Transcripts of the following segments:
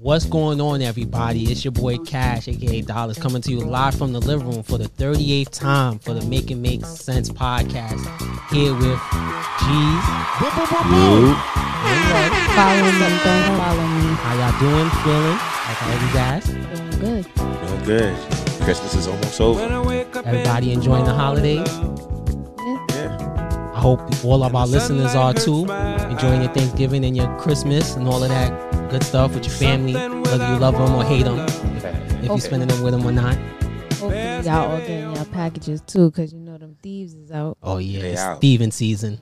What's going on, everybody? It's your boy Cash, aka Dollars, coming to you live from the living room for the 38th time for the Make It Make Sense podcast. Here with G's. Follow me, don't follow me. How y'all doing? Feeling? Like how you guys? Doing good. Doing good. Christmas is almost over. Everybody enjoying the holidays? Yeah. I hope all of our listeners are too. Enjoying your Thanksgiving and your Christmas and all of that good stuff with your family, whether you love them or hate them, if you're spending them with them or not. Hopefully y'all all getting y'all packages too, cause you know them thieves is out. Oh yeah, They it's out. thieving season.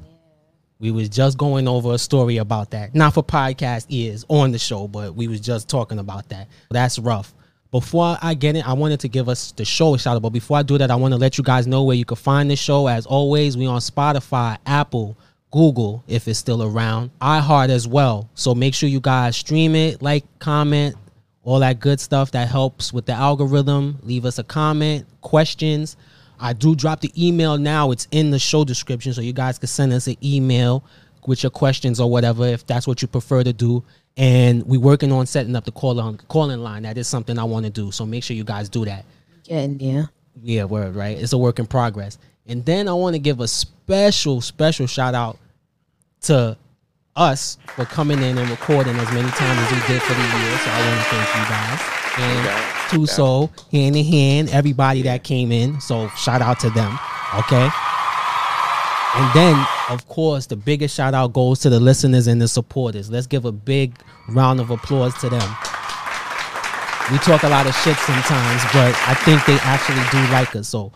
We was just going over a story about that. Not for podcast ears on the show, but we was just talking about that. That's rough. Before I get it, I wanted to give us the show a shout out. But before I do that, I want to let you guys know where you can find the show. As always, we on Spotify, Apple, Google, if it's still around, iHeart as well. So make sure you guys stream it, like, comment, all that good stuff that helps with the algorithm. Leave us a comment, questions. I do drop the email now. It's in the show description, so you guys can send us an email with your questions or whatever, if that's what you prefer to do. And we're working on setting up the call on calling line. That is something I want to do. So make sure you guys do that. Getting there. Yeah, word, right? It's a work in progress. And then I want to give a special, special shout out to us for coming in and recording as many times as we did for the year. So I want to thank you guys. And Okay. Two Soul, hand in hand, everybody that came in. So shout out to them. Okay. And then, of course, the biggest shout out goes to the listeners and the supporters. Let's give a big round of applause to them. We talk a lot of shit sometimes, but I think they actually do like us. So,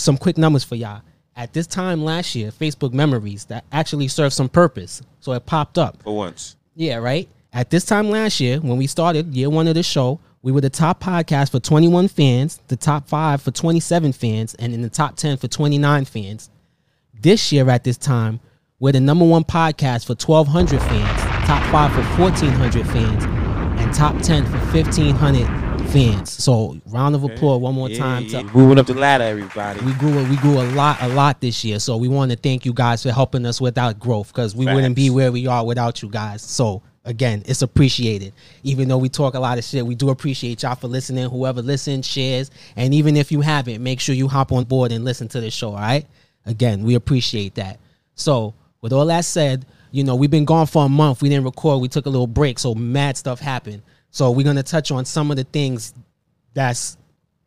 some quick numbers for y'all. At this time last year, Facebook Memories that actually served some purpose. So it popped up. For once. Yeah, right. At this time last year, when we started year one of the show, we were the top podcast for 21 fans, the top five for 27 fans, and in the top 10 for 29 fans. This year, at this time, we're the number one podcast for 1,200 fans, top five for 1,400 fans, and top 10 for 1,500 fans. So, round of applause one more Yeah, time yeah. to Moving up the ladder, everybody. we grew we grew a lot a lot this year. So we want to thank you guys for helping us with our growth because we wouldn't be where we are without you guys. So again it's appreciated. Even though we talk a lot of shit we do appreciate y'all for listening. Whoever listens shares. And even if you haven't make sure you hop on board and listen to the show all right? Again we appreciate that. So with all that said you know we've been gone for a month. We didn't record. We took a little break. So mad stuff happened so we're gonna touch on some of the things that's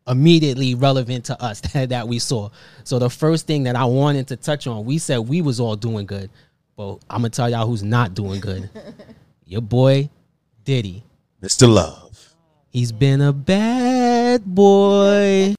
immediately relevant to us that, that we saw. So the first thing that I wanted to touch on, we said we was all doing good, but I'm gonna tell y'all who's not doing good. Your boy Diddy. Mr. Love. He's been a bad boy.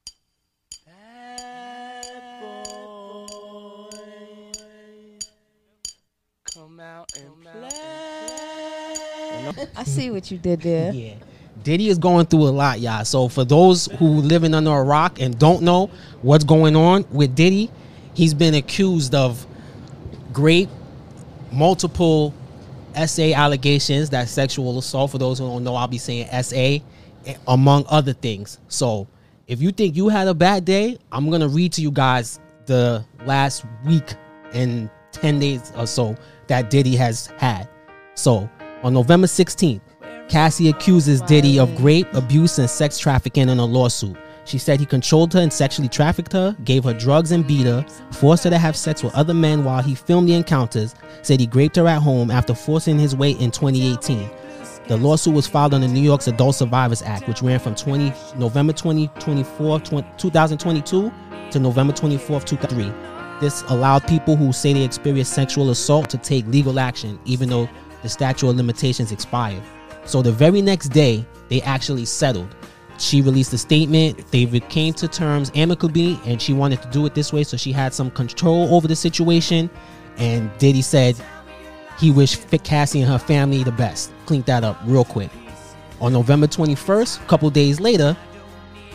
I see what you did there. Yeah. Diddy is going through a lot, y'all. So for those who living under a rock and don't know what's going on with Diddy, he's been accused of great multiple SA allegations that sexual assault. For those who don't know, I'll be saying SA, among other things. So if you think you had a bad day, I'm gonna read to you guys the last week and 10 days or so that Diddy has had. So on November 16th, Cassie accuses Diddy of rape, abuse, and sex trafficking in a lawsuit. She said he controlled her and sexually trafficked her, gave her drugs and beat her, forced her to have sex with other men while he filmed the encounters, said he raped her at home after forcing his way in 2018. The lawsuit was filed under New York's Adult Survivors Act, which ran from 20 November 2024, 2022 to November 24th, 2003. This allowed people who say they experienced sexual assault to take legal action, even though the statute of limitations expired. So the very next day, they actually settled. She released a statement. They came to terms amicably, and she wanted to do it this way so she had some control over the situation. And Diddy said he wished Cassie and her family the best. Cleaned that up real quick. On November 21st, a couple days later,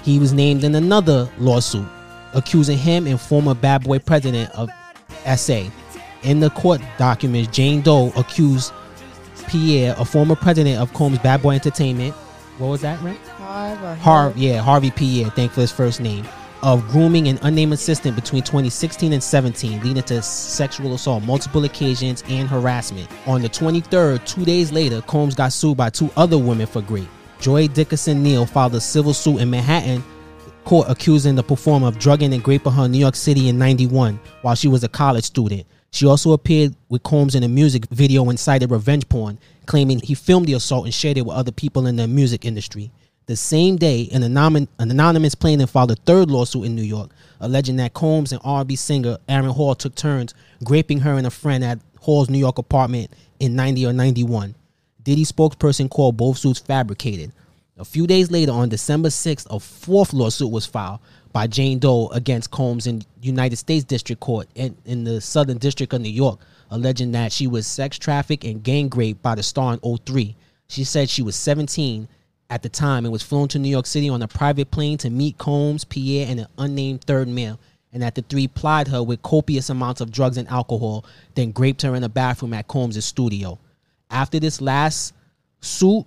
he was named in another lawsuit accusing him and former bad boy president of SA. In the court documents, Jane Doe accused Pierre, a former president of Combs Bad Boy Entertainment. What was that, right? Harvard. Har yeah, Harve Pierre, thank for his first name. of grooming an unnamed assistant between 2016 and 17, leading to sexual assault, multiple occasions, and harassment. On the 23rd, two days later, Combs got sued by two other women for rape. Joi Dickerson Neal filed a civil suit in Manhattan court accusing the performer of drugging and raping her in New York City in 91 while she was a college student. She also appeared with Combs in a music video and cited revenge porn, claiming he filmed the assault and shared it with other people in the music industry. The same day, an, anonymous, an anonymous plaintiff filed a third lawsuit in New York, alleging that Combs and R&B singer Aaron Hall took turns raping her and a friend at Hall's New York apartment in 90 or 91. Diddy spokesperson called both suits fabricated. A few days later, on December 6th, a fourth lawsuit was filed by Jane Doe against Combs in United States District Court in, in the Southern District of New York, alleging that she was sex trafficked and gang raped by the star in 03. She said she was 17 at the time and was flown to New York City on a private plane to meet Combs, Pierre, and an unnamed third male, and that the three plied her with copious amounts of drugs and alcohol, then raped her in a bathroom at Combs' studio. After this last suit,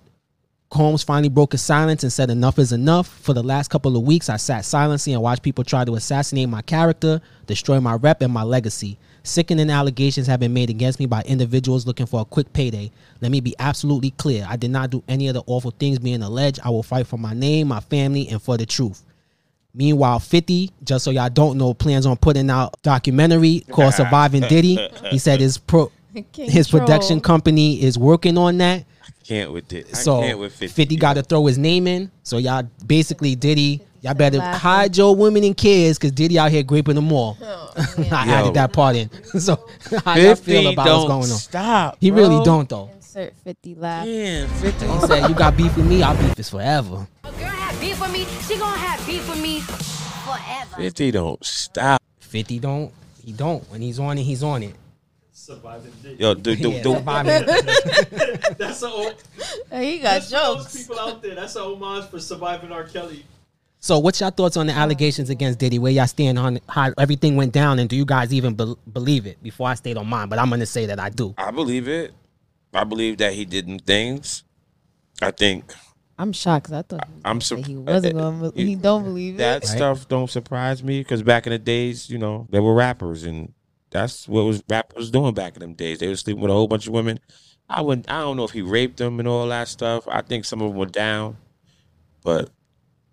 Combs finally broke his silence and said, Enough is enough. For the last couple of weeks, I sat silently and watched people try to assassinate my character, destroy my rep, and my legacy. Sickening allegations have been made against me by individuals looking for a quick payday. Let me be absolutely clear. I did not do any of the awful things being alleged. I will fight for my name, my family, and for the truth. Meanwhile, 50, just so y'all don't know, plans on putting out documentary called Surviving Diddy. He said his pro his production company is working on that. Can't with it. I So can't with 50, 50. got to throw his name in. So y'all basically Diddy, y'all better laughing. hide your women and kids because Diddy out here graping them all. Oh, I Yo. added that part in. so how y'all feel about what's going on? Stop. He bro. really don't though. Insert 50 laugh. Yeah, 50. He said you got beef with me, I'll beef is forever. A girl have beef with me, she gonna have beef with me forever. 50 don't stop. 50 don't. He don't. When he's on it, he's on it. Surviving dick. Yo, do, do, Yeah, do. surviving. That's a o- He got that's for those jokes. people out there. That's a homage for surviving R. Kelly. so what's your thoughts on the allegations against Diddy? Where y'all stand on how everything went down and do you guys even bel believe it? Before I stayed on mine, but I'm gonna say that I do. I believe it. I believe that he did things. I think I'm shocked 'cause I thought he, I'm gonna sur- he wasn't going to. He don't believe that it. Right. stuff don't surprise me because back in the days, you know, there were rappers and that's what was rappers was doing back in them days. They were sleeping with a whole bunch of women. I wouldn't. I don't know if he raped them and all that stuff. I think some of them were down, but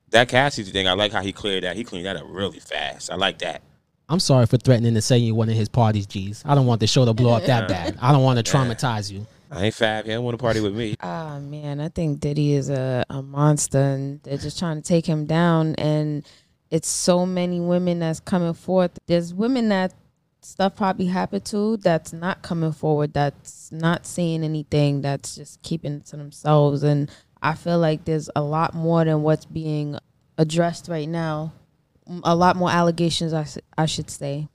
that Cassidy thing, I like how he cleared that. He cleaned that up really fast. I like that. I'm sorry for threatening to say you one of his parties, G's. I don't want the show to blow up that bad. I don't want to traumatize you. I ain't fab. He don't want to party with me. Ah man, I think Diddy is a, a monster, and they're just trying to take him down. And it's so many women that's coming forth. There's women that stuff probably happened to that's not coming forward, that's not saying anything, that's just keeping it to themselves. And I feel like there's a lot more than what's being addressed right now. A lot more allegations, I, I should say,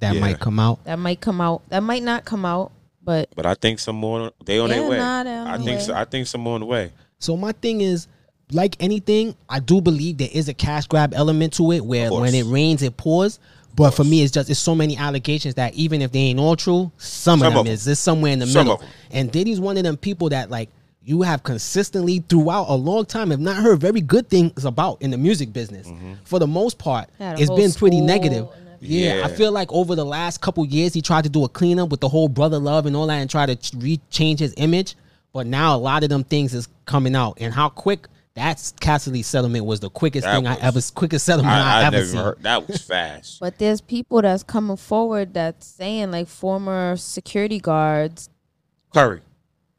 That Yeah. might come out. that might come out. That might not come out, but But I think some more. They on Yeah, their way. nah, they I think way. so. I think some more on the way. So my thing is, like anything, I do believe there is a cash grab element to it, where when it rains, it pours. But for me, it's just it's so many allegations that even if they ain't all true, some, Some of them of 'em. is. There's somewhere in the Some middle. of 'em. And Diddy's one of them people that like you have consistently throughout a long time have not heard very good things about in the music business. Mm-hmm. For the most part, it's been pretty negative. Yeah, Yeah. I feel like over the last couple years, he tried to do a cleanup with the whole brother love and all that, and try to ch- re- change his image. But now a lot of them things is coming out, and how quick that Cassidy settlement was the quickest That thing I ever, quickest settlement I, I, I ever never seen. heard. That was fast. But there's people that's coming forward that's saying like former security guards. Curry,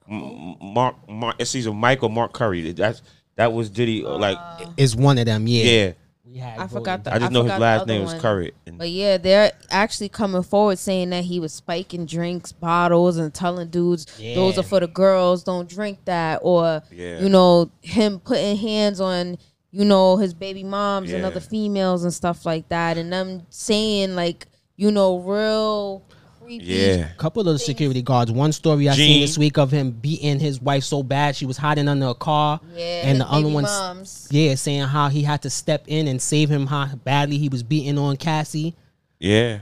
M- M- Mark, Mark. It's either Michael Mark Curry. That's that was Diddy. uh, Like, Is one of them, yeah. yeah. We had I forgot the. I just know his last other name was one. Curry. But yeah, they're actually coming forward saying that he was spiking drinks, bottles, and telling dudes those are for the girls, don't drink that, or Yeah. you know him putting hands on you know his baby moms and other females and stuff like that, and them saying like you know real creepy. yeah, A couple of the security guards. One story I seen this week of him beating his wife so bad she was hiding under a car. Yeah, and the other one, moms. yeah, saying how he had to step in and save him. How badly he was beating on Cassie. yeah.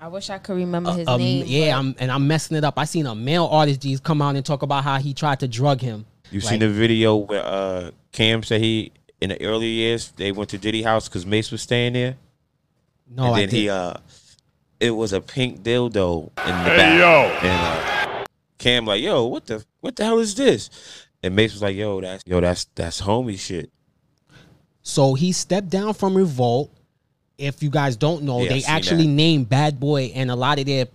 I wish I could remember his Um, name. yeah, I'm, and I'm messing it up. I seen a male artist G's come out and talk about how he tried to drug him. You Like- seen the video where uh, Cam said he in the early years they went to Diddy house because Mase was staying there, No, and I then he did. uh, it was a pink dildo in the back, and uh, Cam like, yo, what the what the hell is this? And Mase was like, yo, that's yo, that's that's homie shit. So he stepped down from Revolt. If you guys don't know, Yeah, they actually that. named Bad Boy and a lot of their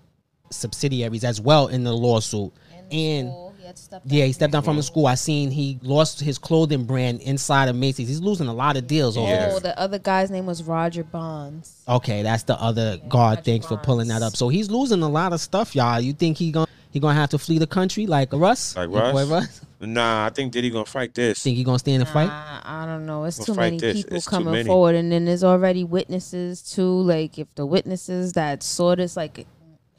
subsidiaries as well in the lawsuit. And yeah, he stepped down from the school. I seen he lost his clothing brand inside of Macy's. He's losing a lot of deals over Yeah. Oh, the other guy's name was Roger Bonds. Okay, that's the other guard. Roger Thanks for pulling that up. So he's losing a lot of stuff, y'all. You think he gonna he gonna have to flee the country like Russ? Like Your boy Russ? Nah, I think Diddy gonna fight this. Think he gonna stay in the fight? Nah, I don't know. It's We'll too fight many this. people It's coming many. forward, and then there's already witnesses too. Like if the witnesses that saw this, like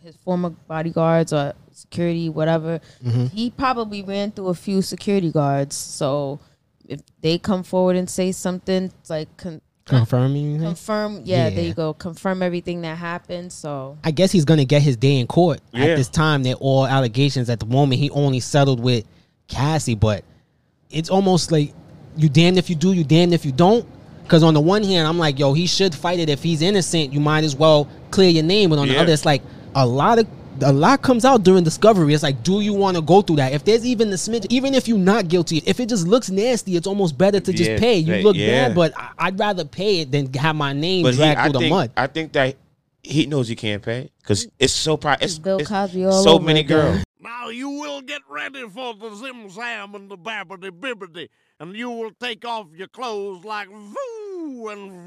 his former bodyguards or security, whatever, Mm-hmm. he probably ran through a few security guards. So if they come forward and say something, it's like con- Confirming. confirm. Yeah, there you go. Confirm everything that happened. So I guess he's gonna get his day in court. Yeah. At this time, they're all allegations. At the moment, he only settled with Cassie, but it's almost like you damned if you do, you damned if you don't. Because on the one hand, I'm like, yo, he should fight it. If he's innocent, you might as well clear your name. But on the other, it's like a lot of a lot comes out during discovery. It's like, do you want to go through that? If there's even the smidge, even if you're not guilty, if it just looks nasty, it's almost better to just Yeah, pay. You look yeah. bad, but I, I'd rather pay it than have my name But he, dragged I through the think mud. I think that he knows he can't pay because it's so pri- it's, Bill it's Cosby all so over many again. girls. Now you will get ready for the zim zam and the babbity bibbity, and you will take off your clothes like voo and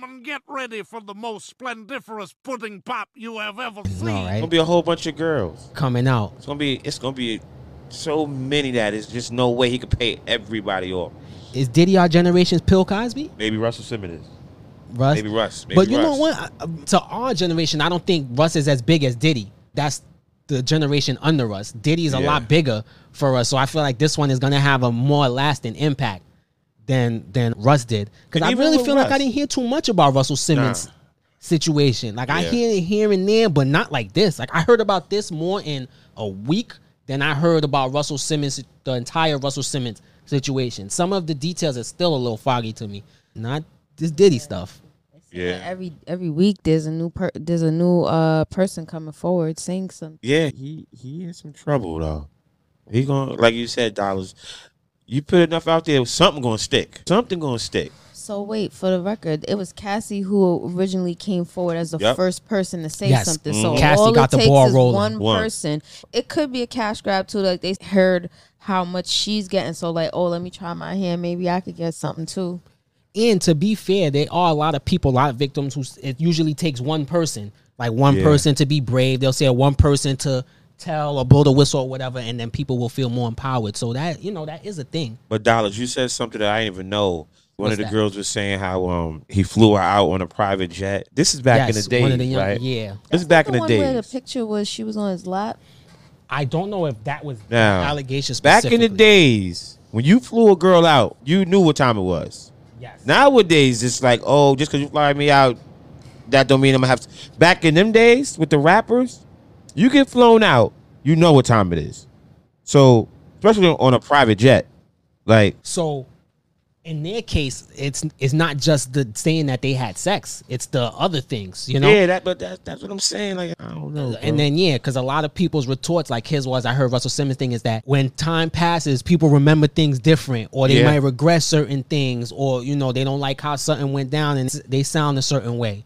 voom, and get ready for the most splendiferous pudding pop you have ever seen. All It's gonna be a whole bunch of girls. coming out. It's gonna be it's gonna be so many that it's just no way he could pay everybody off. Is Diddy our generation's Bill Cosby? Maybe Russell Simmons is. Russ. Maybe Russ. Maybe but you know what? Um, to our generation, I don't think Russ is as big as Diddy. That's the generation under us. Diddy is a Yeah. lot bigger for us, so I feel like this one is gonna have a more lasting impact than than Russ did. Because I really with feel like I didn't hear too much about Russell Simmons' Nah. situation. Like I hear it here and there, but not like this. Like I heard about this more in a week than I heard about Russell Simmons, the entire Russell Simmons situation. Some of the details are still a little foggy to me. Not this Diddy stuff. Yeah. every every week there's a new per- there's a new uh person coming forward saying something. Yeah, he he in some trouble though. He gonna like you said, dollars. You put enough out there, something gonna stick. Something gonna stick. So wait, for the record, it was Cassie who originally came forward as the Yep. first person to say Yes. something. Mhm. So Cassie all got it the takes ball is rolling. one One. person. It could be a cash grab too. Like they heard how much she's getting, so like, oh, let me try my hand. Maybe I could get something too. And to be fair, there are a lot of people, a lot of victims who it usually takes one person, like one Yeah. person to be brave. They'll say one person to tell or blow the whistle or whatever, and then people will feel more empowered. So that you know that is a thing. But dollars, you said something that I didn't even know. One What's of the that? girls was saying how um he flew her out on a private jet. This is back in Yes, the days, the young- right? yeah. This is back in the the one where the picture was she was on his lap. I don't know if that was Now, allegations. Back in the days, when you flew a girl out, you knew what time it was. yes. Nowadays, it's like, oh, just because you fly me out, that don't mean I'm gonna have. To. Back in them days with the rappers, you get flown out, you know what time it is. So, especially on a private jet, like So in their case, it's it's not just the saying that they had sex; it's the other things, you know. yeah, that. But that, that's what I'm saying. Like, I don't know. And bro. then yeah, because a lot of people's retorts, like his was, I heard Russell Simmons thing is that when time passes, people remember things different, or they Yeah. might regret certain things, or you know they don't like how something went down and they sound a certain way.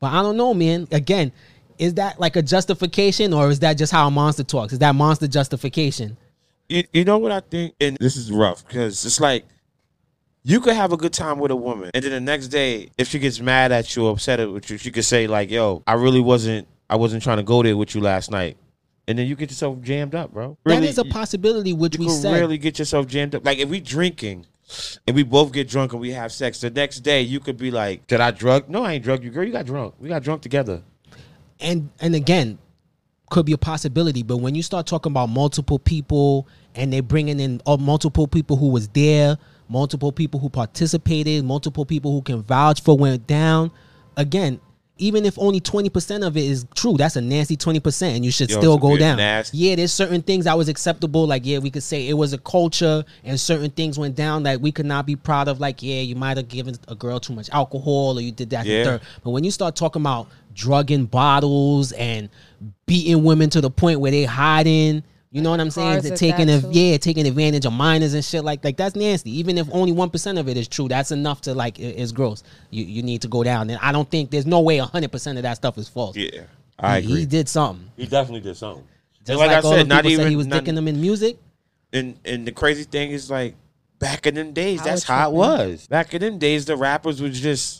But I don't know, man. Again, is that like a justification, or is that just how a monster talks? Is that monster justification? you, you know what I think, and this is rough because it's like you could have a good time with a woman, and then the next day, if she gets mad at you, or upset with you, she could say like, "Yo, I really wasn't, I wasn't trying to go there with you last night," and then you get yourself jammed up, bro. that is a possibility, which You we could said. really get yourself jammed up. Like if we drinking. And we both get drunk and we have sex. The next day, you could be like, "Did I drug? No, I ain't drug you, girl. You got drunk. We got drunk together." And and again could be a possibility but when you start talking about multiple people and they're bringing in uh, multiple people who was there multiple people who participated multiple people who can vouch for went down again even if only 20% of it is true, that's a nasty 20% and you should Yo, still go down. nasty. Yeah, there's certain things that was acceptable. Like, yeah, we could say it was a culture and certain things went down that we could not be proud of. Like, yeah, you might have given a girl too much alcohol or you did that. Yeah. third. But when you start talking about drugging bottles and beating women to the point where they hiding, you know what I'm saying? Cars taking a, yeah, taking advantage of minors and shit like like that's nasty. Even if only one percent of it is true, that's enough to like it- it's gross. You you need to go down. And I don't think there's no way hundred percent of that stuff is false. Yeah, I he, agree. he did something. He definitely did something. Just like, like, I all said, the not even said he was not- dicking them in music. And and the crazy thing is like back in them days, Power that's how it was. Back in them days, the rappers was just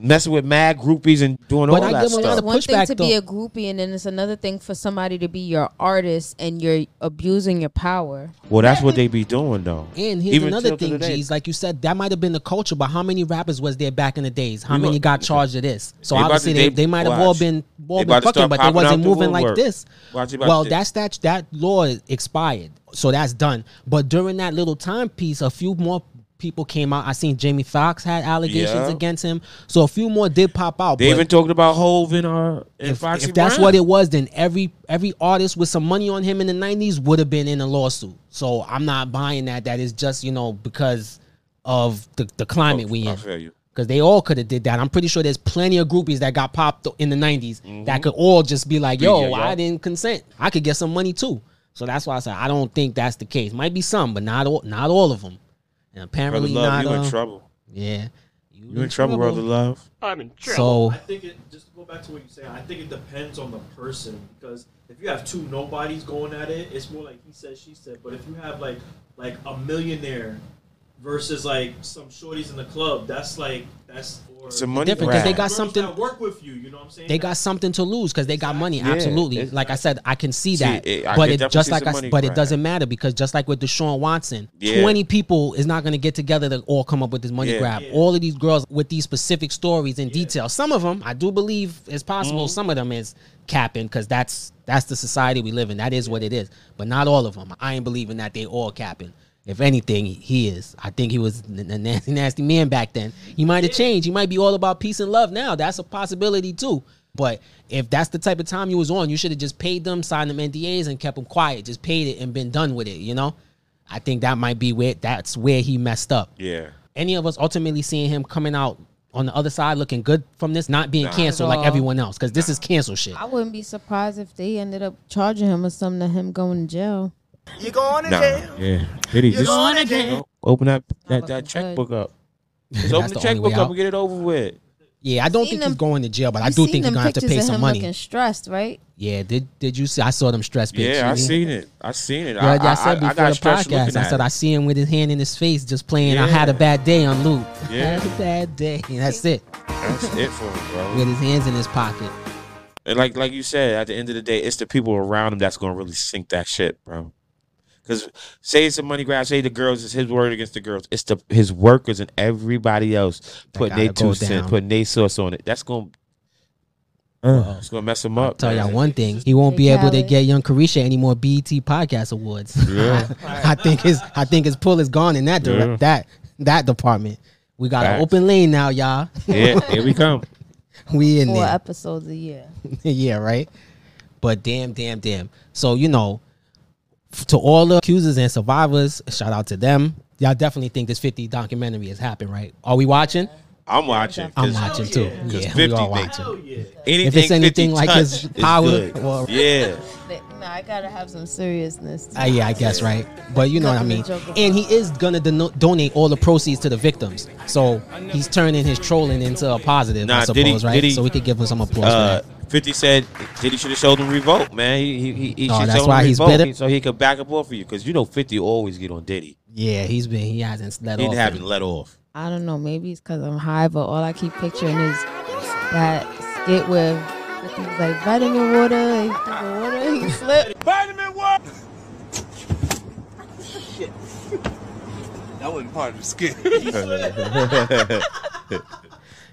messing with mad groupies and doing But all I that give him lot stuff. of one thing pushback, to be a groupie, and then it's another thing for somebody to be your artist and you're abusing your power. Well, that's what they be doing though. And here's Even another thing, today. G's. Like you said, that might have been the culture, but how many rappers was there back in the days? How We many got- got charged of this? So They obviously to- they, they- they might have all been all been fucking, but they wasn't out the moving like this. Watch it Well, to- that's that that law expired, so that's done. But during that little timepiece, a few more people came out. I seen Jamie Foxx had allegations Yeah. against him, so a few more did pop out. They even talked about Hove and uh and if, Foxy if that's Brown. what it was, then every every artist with some money on him in the '90s would have been in a lawsuit. So I'm not buying that. That is just you know because of the, the climate we I in. feel you. Because they all could have did that. I'm pretty sure there's plenty of groupies that got popped in the '90s that could all just be like, "Yo, Mm-hmm. Yeah, yeah. I didn't consent. I could get some money too." So that's why I said I don't think that's the case. Might be some, but not all, not all of them. And Brother apparently Love, not. you in uh, trouble. Yeah, You in trouble, brother Love. I'm in trouble. So I think it just to go back to what you say. I think it depends on the person because if you have two nobodies going at it, it's more like he said, she said. But if you have like like a millionaire versus like some shorties in the club, that's like that's for It's a money different because they got something. that work with you. You know what I'm saying? They got something to lose because they got money. Yeah, absolutely. it's- Like I said, I can see See, that. it- but it just like I, money s- but it doesn't matter because just like with Deshaun Watson, Yeah. twenty people is not going to get together to all come up with this money Yeah. grab. Yeah. All of these girls with these specific stories and details. Some of them, I do believe, it's possible. Mm-hmm. Some of them is capping because that's that's the society we live in. That is what it is. But not all of them. I ain't believing that they all capping. If anything, he is. I think he was a nasty, nasty man back then. He might have changed. He might be all about peace and love now. That's a possibility too. But if that's the type of time you was on, you should have just paid them, signed them NDAs, and kept them quiet. Just paid it and been done with it. You know, I think that might be where that's where he messed up. Yeah. Any of us ultimately seeing him coming out on the other side looking good from this, not being Nah. canceled Not like everyone else, because this is cancel shit. I wouldn't be surprised if they ended up charging him or something to him going to jail. You going to nah. Jail? Yeah. Did he just open that that, that checkbook up? Just open the the checkbook up and get it over with. Yeah, I don't Seen think them- he's going to jail, but I do think he's gonna have to pay of some him money. Looking stressed, right? Yeah, did did you see? I saw them stress pics. Yeah, I You- seen it. I seen it. Yeah, I, I, I, said I, before I got the podcast. I said it. I see him with his hand in his face, just playing. I had a bad day on loop. Yeah. Had a bad day. And that's it. That's it for him, bro. With his hands in his pocket. And like like you said, at the end of the day, it's the people around him that's gonna really sink that shit, bro. Because say it's a money grab, say the girls is his word against the girls. It's the his workers and everybody else putting their two cents, putting their sauce on it. That's gonna uh, it's gonna mess him up. Tell y'all one thing: he won't be able to get Young Caresha any more BET podcast awards. Yeah. I think his I think his pull is gone in that direct, Yeah. that that department. We got an open lane now, y'all. Yeah, here we come. we in Four there. episodes a year. yeah, right. But damn, damn, damn. So you know, f- to all the accusers and survivors, shout out to them. Y'all definitely think this 50 documentary has happened, right? Are we watching? I'm watching. I'm watching yeah. too. 'Cause Yeah, we all watching. Yeah. Anything, If it's anything 50 like his power, well- yeah. No, I gotta have some seriousness. Uh, yeah, I guess right. But you know what I mean. to joke about. And he is gonna dono- donate all the proceeds to the victims. So he's turning his trolling into a positive, Nah, I did he- suppose, right? did he- so we could give him some applause Uh, for that. 50 said Diddy should have showed him revolt, man. He he, he, he Oh, should that's show him why he's revolt bitter? so he could back up off of you because you know 50 always get on Diddy. Yeah, he's been he hasn't let He off. haven't let off. I don't know. Maybe it's because I'm high, but all I keep picturing is that skit with he's like vitamin water, he threw the water, he slipped. Vitamin what? That wasn't part of the skit.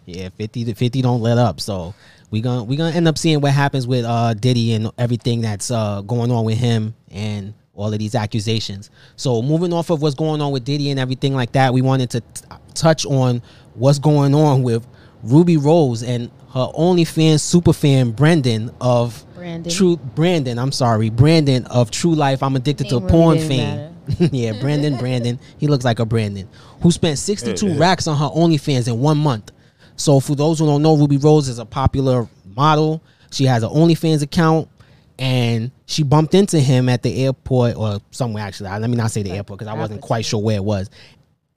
Yeah, 50 to 50 don't let up. So we gonna we gonna end up seeing what happens with uh Diddy and everything that's uh going on with him and all of these accusations. So moving off of what's going on with Diddy and everything like that, we wanted to t- touch on what's going on with Ruby Rose and her OnlyFans super fan Brendan of Brandon. True Brandon. I'm sorry, Brandon of True Life. I'm addicted to Name really porn didn't fame. yeah, Brandon. Brandon. He looks like a Brandon who spent 62 racks on her OnlyFans in one month. So for those who don't know, Ruby Rose is a popular model. She has an OnlyFans account, and she bumped into him at the airport or somewhere. Actually, let me not say the airport because I wasn't quite sure where it was.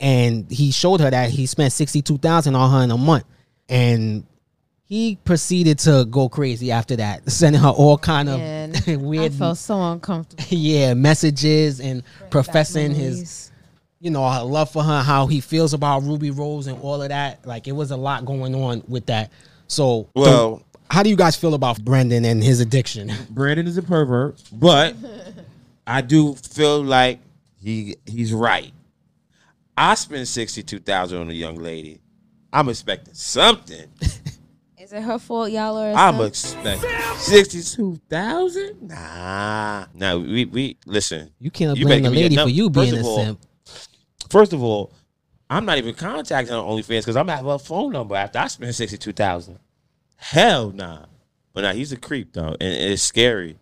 And he showed her that he spent 62,000 on her in a month, and he proceeded to go crazy after that, sending her all kind of weird, I felt so uncomfortable. yeah, messages and professing his. You know, her love for her, how he feels about Ruby Rose and all of that. Like it was a lot going on with that. So, Well- how do you guys feel about Brendan and his addiction? Brandon is a pervert, but I do feel like he he's right. I spent sixty two thousand on a young lady. I'm expecting something. Is it her fault, y'all are? I'm expecting sixty two thousand. Nah, nah. We we listen. You can't You blame the better give me a lady for you being of a all, simp. First of all, I'm not even contacting on OnlyFans because I'm gonna have a phone number after I spend sixty two thousand. Hell nah. But nah, he's a creep though, and it's scary.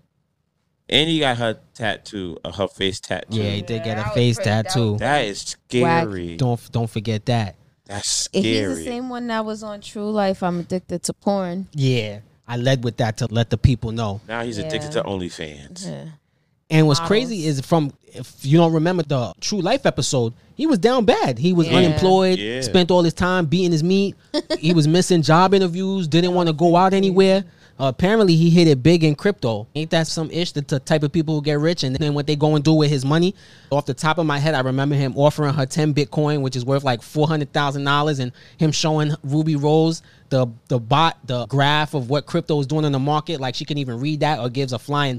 And he got her tattoo, uh, her face tattoo. Yeah, he did get a face tattoo. was- That is scary. Don't don't forget that. That's scary. If he's the same one that was on True Life, I'm addicted to porn. Yeah, I led with that to let the people know. Now he's addicted to OnlyFans. Yeah. And what's Models. crazy is from if you don't remember the True Life episode, he was down bad. He was Yeah. unemployed, Yeah. spent all his time beating his meat. he was missing job interviews, didn't want to go out anywhere. Uh, apparently, he hit it big in crypto. Ain't that some ish? The t- type of people who get rich and then what they go and do with his money. Off the top of my head, I remember him offering her ten Bitcoin, which is worth like four hundred thousand dollars, and him showing Ruby Rose the the bot the graph of what crypto is doing in the market. Like she can even read that or gives a flying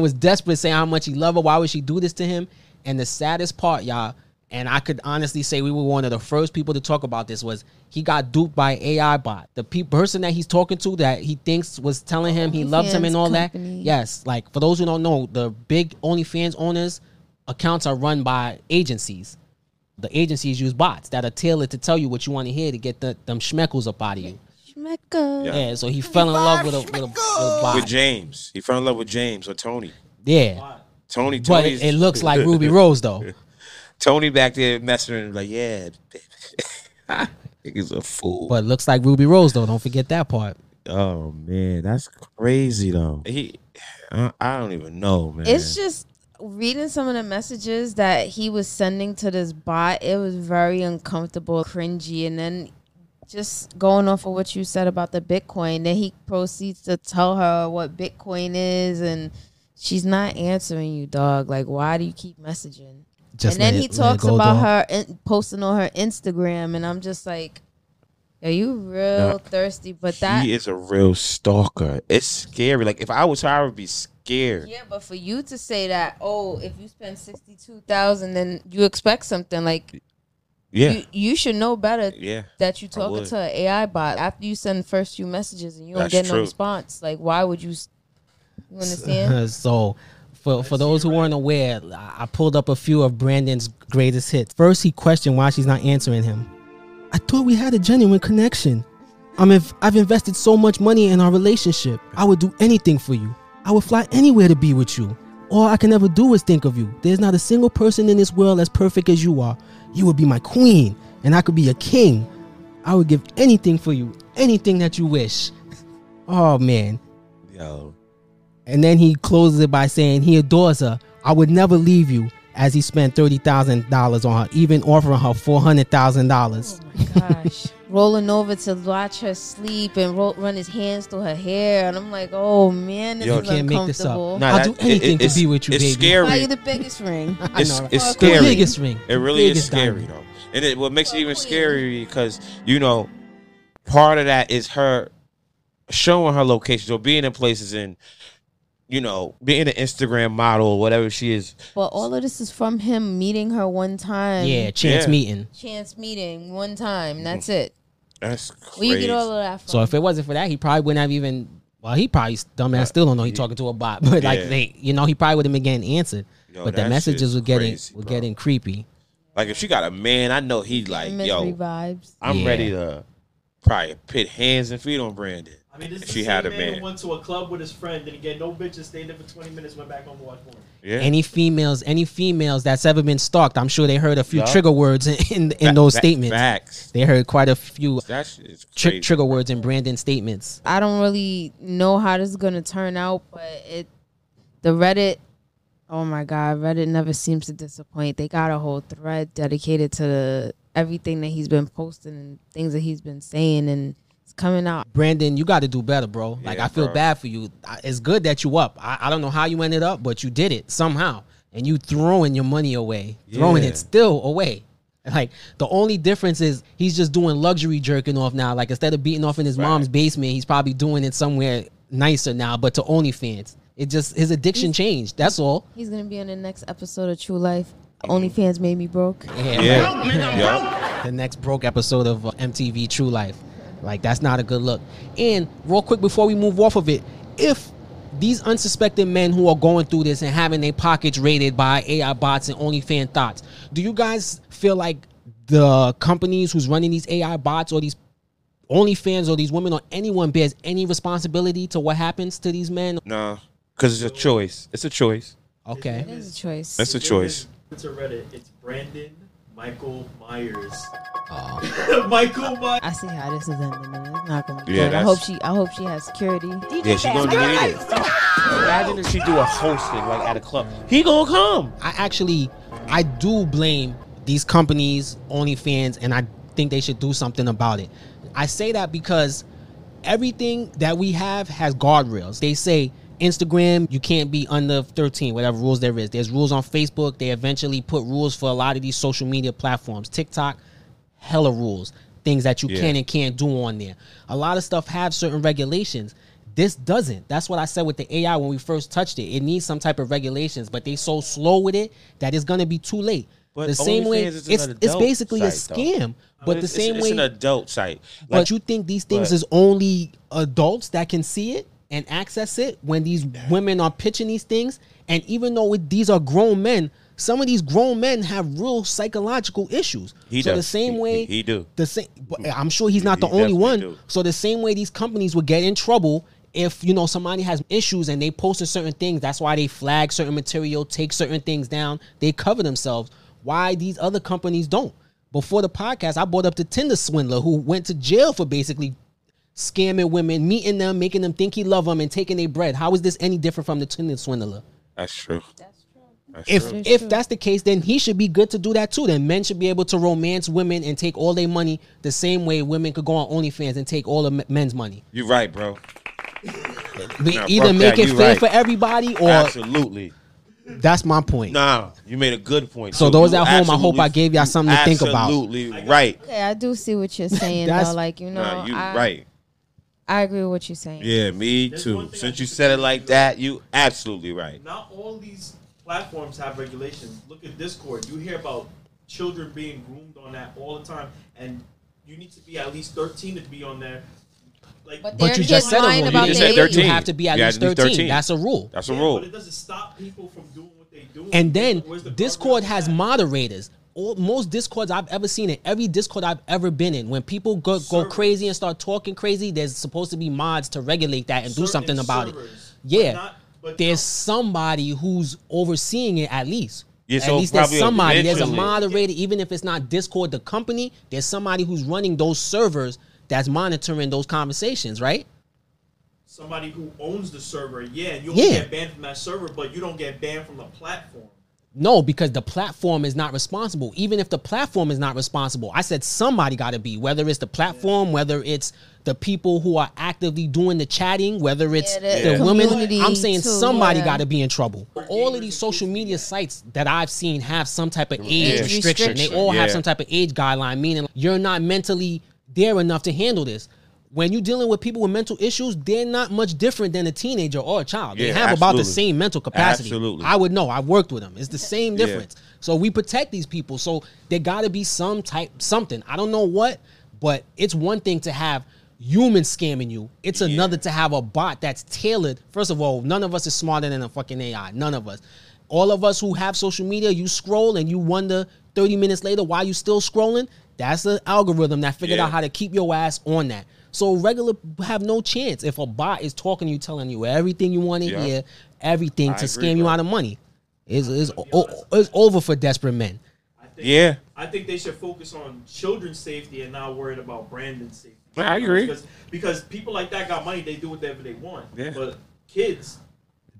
was desperate saying how much he loved her. Why would she do this to him? And the saddest part, y'all, and I could honestly say we were one of the first people to talk about this was he got duped by AI bot. The pe- person that he's talking to that he thinks was telling him he oh, loves him and all that. Yes, like for those who don't know, the big OnlyFans owners accounts are run by agencies. The agencies use bots that are tailored to tell you what you want to hear to get the, them schmeckles up out of you. Schmecka. Yeah. Yeah, so he fell in love with a, with a, with a bot. With James. He fell in love with James or Tony. yeah, Tony, but it, it looks like Ruby Rose though. Tony back there messing with him like, yeah. He's a fool. But it looks like Ruby Rose though. Don't forget that part. oh man, that's crazy though. He, I, I don't even know, man. It's just reading some of the messages that he was sending to this bot. It was very uncomfortable, cringy, and then just going off of what you said about the Bitcoin. Then he proceeds to tell her what Bitcoin is, and she's not answering you, dog. Like, why do you keep messaging? Just and then let he it- let it talks go, about dog. her in, posting on her Instagram, and I'm just like, are you real Nah, thirsty? But that he is a real stalker. It's scary. Like if I was her, I would be scared. Yeah, but for you to say that, oh, if you spend sixty two thousand, then you expect something like Yeah, you, you should know better yeah. that you talking to an AI bot after you send the first few messages and you don't get no true. response. Like, why would you? You understand? so for for those who weren't aware, I I pulled up a few of Brandon's greatest hits. First, he questioned why she's not answering him. I thought we had a genuine connection. I'm if I've invested so much money in our relationship. I would do anything for you. I would fly anywhere to be with you. All I can ever do is think of you. There's not a single person in this world as perfect as you are. You would be my queen, and I could be a king. I would give anything for you, anything that you wish. Oh man, Yo, and then he closes it by saying he adores her. I would never leave you. As he spent thirty thousand dollars on her, even offering her four hundred thousand dollars. oh my gosh, rolling over to watch her sleep and ro- run his hands through her hair, and I'm like, oh man, this Yo, is can't make this up. uncomfortable. Nah, I'll that- do anything to be with you, it's baby. Buy Scary. you the biggest ring. It's know. it's Or a The scary. biggest ring. It really is scary diamond. though, and it, what makes it even queen. scary because you know, part of that is her showing her locations or being in places and you know being an Instagram model or whatever she is. But all of this is from him meeting her one time. Yeah, chance Yeah. meeting. Chance meeting one time. That's it. That's Where you get all of that from? So if it wasn't for that, he probably wouldn't have even. Well, he probably dumbass still don't know he talking to a bot, but like Yeah. they, you know, he probably would have been getting answered. Yo, but the that messages shit's were getting crazy, were bro. getting creepy. like if she got a man, I know he'd like Misery yo. vibes. I'm Yeah. ready to probably put hands and feet on Brandon. I mean, this is she the had a man, man. went to a club with his friend, didn't get no bitches, stayed there for 20 minutes, went back home to watch porn. Yeah. Any females, any females that's ever been stalked, I'm sure they heard a few Yeah. trigger words in in, in Fa- those fa- statements. Facts. They heard quite a few That tri- trigger words in Brandon's statements. I don't really know how this is gonna turn out, but it the Reddit oh my god, Reddit never seems to disappoint. They got a whole thread dedicated to the, everything that he's been posting and things that he's been saying and it's coming out. Brandon, you got to do better, bro. Like Yeah, I feel bro. bad for you. It's good that you up. I, I don't know how you ended up, but you did it somehow, and you throwing your money away, throwing Yeah. it still away. Like the only difference is he's just doing luxury jerking off now. Like instead of beating off in his mom's basement, he's probably doing it somewhere nicer now, but to OnlyFans. It just his addiction changed. That's all. He's gonna be on the next episode of True Life. OnlyFans made me broke. Yeah. Yeah. Yup. the next broke episode of uh, MTV True Life. Like that's not a good look. And real quick before we move off of it, if these unsuspecting men who are going through this and having their pockets raided by AI bots and OnlyFans thoughts, do you guys feel like the companies who's running these AI bots or these OnlyFans or these women or anyone bears any responsibility to what happens to these men? Nah. Because it's a choice. It's a choice. Okay. It is a choice. It's a choice. name is- To Reddit, it's Brandon Michael Myers. Oh. Michael Myers. I see how this is ending. and It's not gonna be Yeah, good. I hope she. I hope she has security. Yeah, she gonna need it. Imagine if she do a hosting like at a club. He gonna come. I actually I do blame these companies, OnlyFans, and I think they should do something about it. I say that because everything that we have has guardrails. They say Instagram, you can't be under 13, whatever rules there is. There's rules on Facebook. They eventually put rules for a lot of these social media platforms. TikTok, hella rules. Things that you Yeah. can and can't do on there. A lot of stuff have certain regulations. This doesn't. That's what I said with the AI when we first touched it. It needs some type of regulations, but they so slow with it that it's gonna be too late. But the same way, it's it's basically a site, though. scam. But the it's, same it's, way, it's an adult site. Like, but you think these things but- is only adults that can see it and access it when these women are pitching these things? And even though it, these are grown men, some of these grown men have real psychological issues. He so the same He- way he- he do. The same, hmm. I'm sure he's not He the only one. do. So the same way these companies would get in trouble if you know somebody has issues and they posting certain things. That's why they flag certain material, take certain things down. They cover themselves. Why these other companies don't? Before the podcast, I brought up the Tinder swindler who went to jail for basically scamming women, meeting them, making them think he love them, and taking their bread. How is this any different from the Tinder swindler? that's true. That's If true. It's if true. that's the case, then he should be good to do that too. Then men should be able to romance women and take all their money the same way women could go on OnlyFans and take all of men's money. You're right, bro. We Nah, either make that, it fair right. for everybody, or Absolutely. that's my point. Nah, you made a good point. So too. those You at home, I hope I gave y'all something to think about. Absolutely right. Okay, I do see what you're saying That's- though. Like you know, Nah, you I, right. I agree with what you're saying. Yeah, me There's too. one I Since you said it like that, you absolutely right. Not all these platforms have regulations. Look at Discord. You hear about children being groomed on that all the time, and you need to be at least 13 to be on there. Like, But But you just said a lying rule. about You the said age. 13. You have to be at Yeah, least 13. 13. That's a rule. That's a yeah, rule. but it doesn't stop people from doing what they do. And then the Discord has at? moderators. All, most Discords I've ever seen in every Discord I've ever been in, when people go, go crazy and start talking crazy, there's supposed to be mods to regulate that and do something about it. servers, but Yeah, not- but there's no. somebody who's overseeing it at least. Yeah, at so least there's probably somebody. There's a eventually- moderator, even if it's not Discord, the company. There's somebody who's running those servers that's monitoring those conversations, right? somebody who owns the server, yeah, you only Yeah. get banned from that server, but you don't get banned from the platform. No, because the platform is not responsible. Even if the platform is not responsible, I said somebody got to be. Whether it's the platform, whether it's the people who are actively doing the chatting, whether it's Yeah, the the women. I'm saying too, somebody yeah. got to be in trouble. All of these social media sites that I've seen have some type of age Age restriction. They restriction. all have some type of age guideline, meaning you're not mentally there enough to handle this. When you're dealing with people with mental issues, they're not much different than a teenager or a child. They Yeah, have about the same mental capacity. Absolutely. I would know. I've worked with them. It's the same Yeah. difference. So we protect these people. So there got to be some type something. I don't know what, but it's one thing to have humans scamming you. It's another to have a bot that's tailored. First of all, none of us is smarter than a fucking AI. None of us. All of us who have social media, you scroll and you wonder 30 minutes later why you still scrolling. That's the algorithm that figured Yeah. out how to keep your ass on that. So regular have no chance if a bot is talking to you, telling you everything you want to Yeah. hear, everything I to agree, scam you out of money. Is is it's over for desperate men. I think, Yeah. I think they should focus on children's safety and not worried about Brandon's safety. I agree. Because, because people like that got money, they do whatever they want. Yeah. But kids,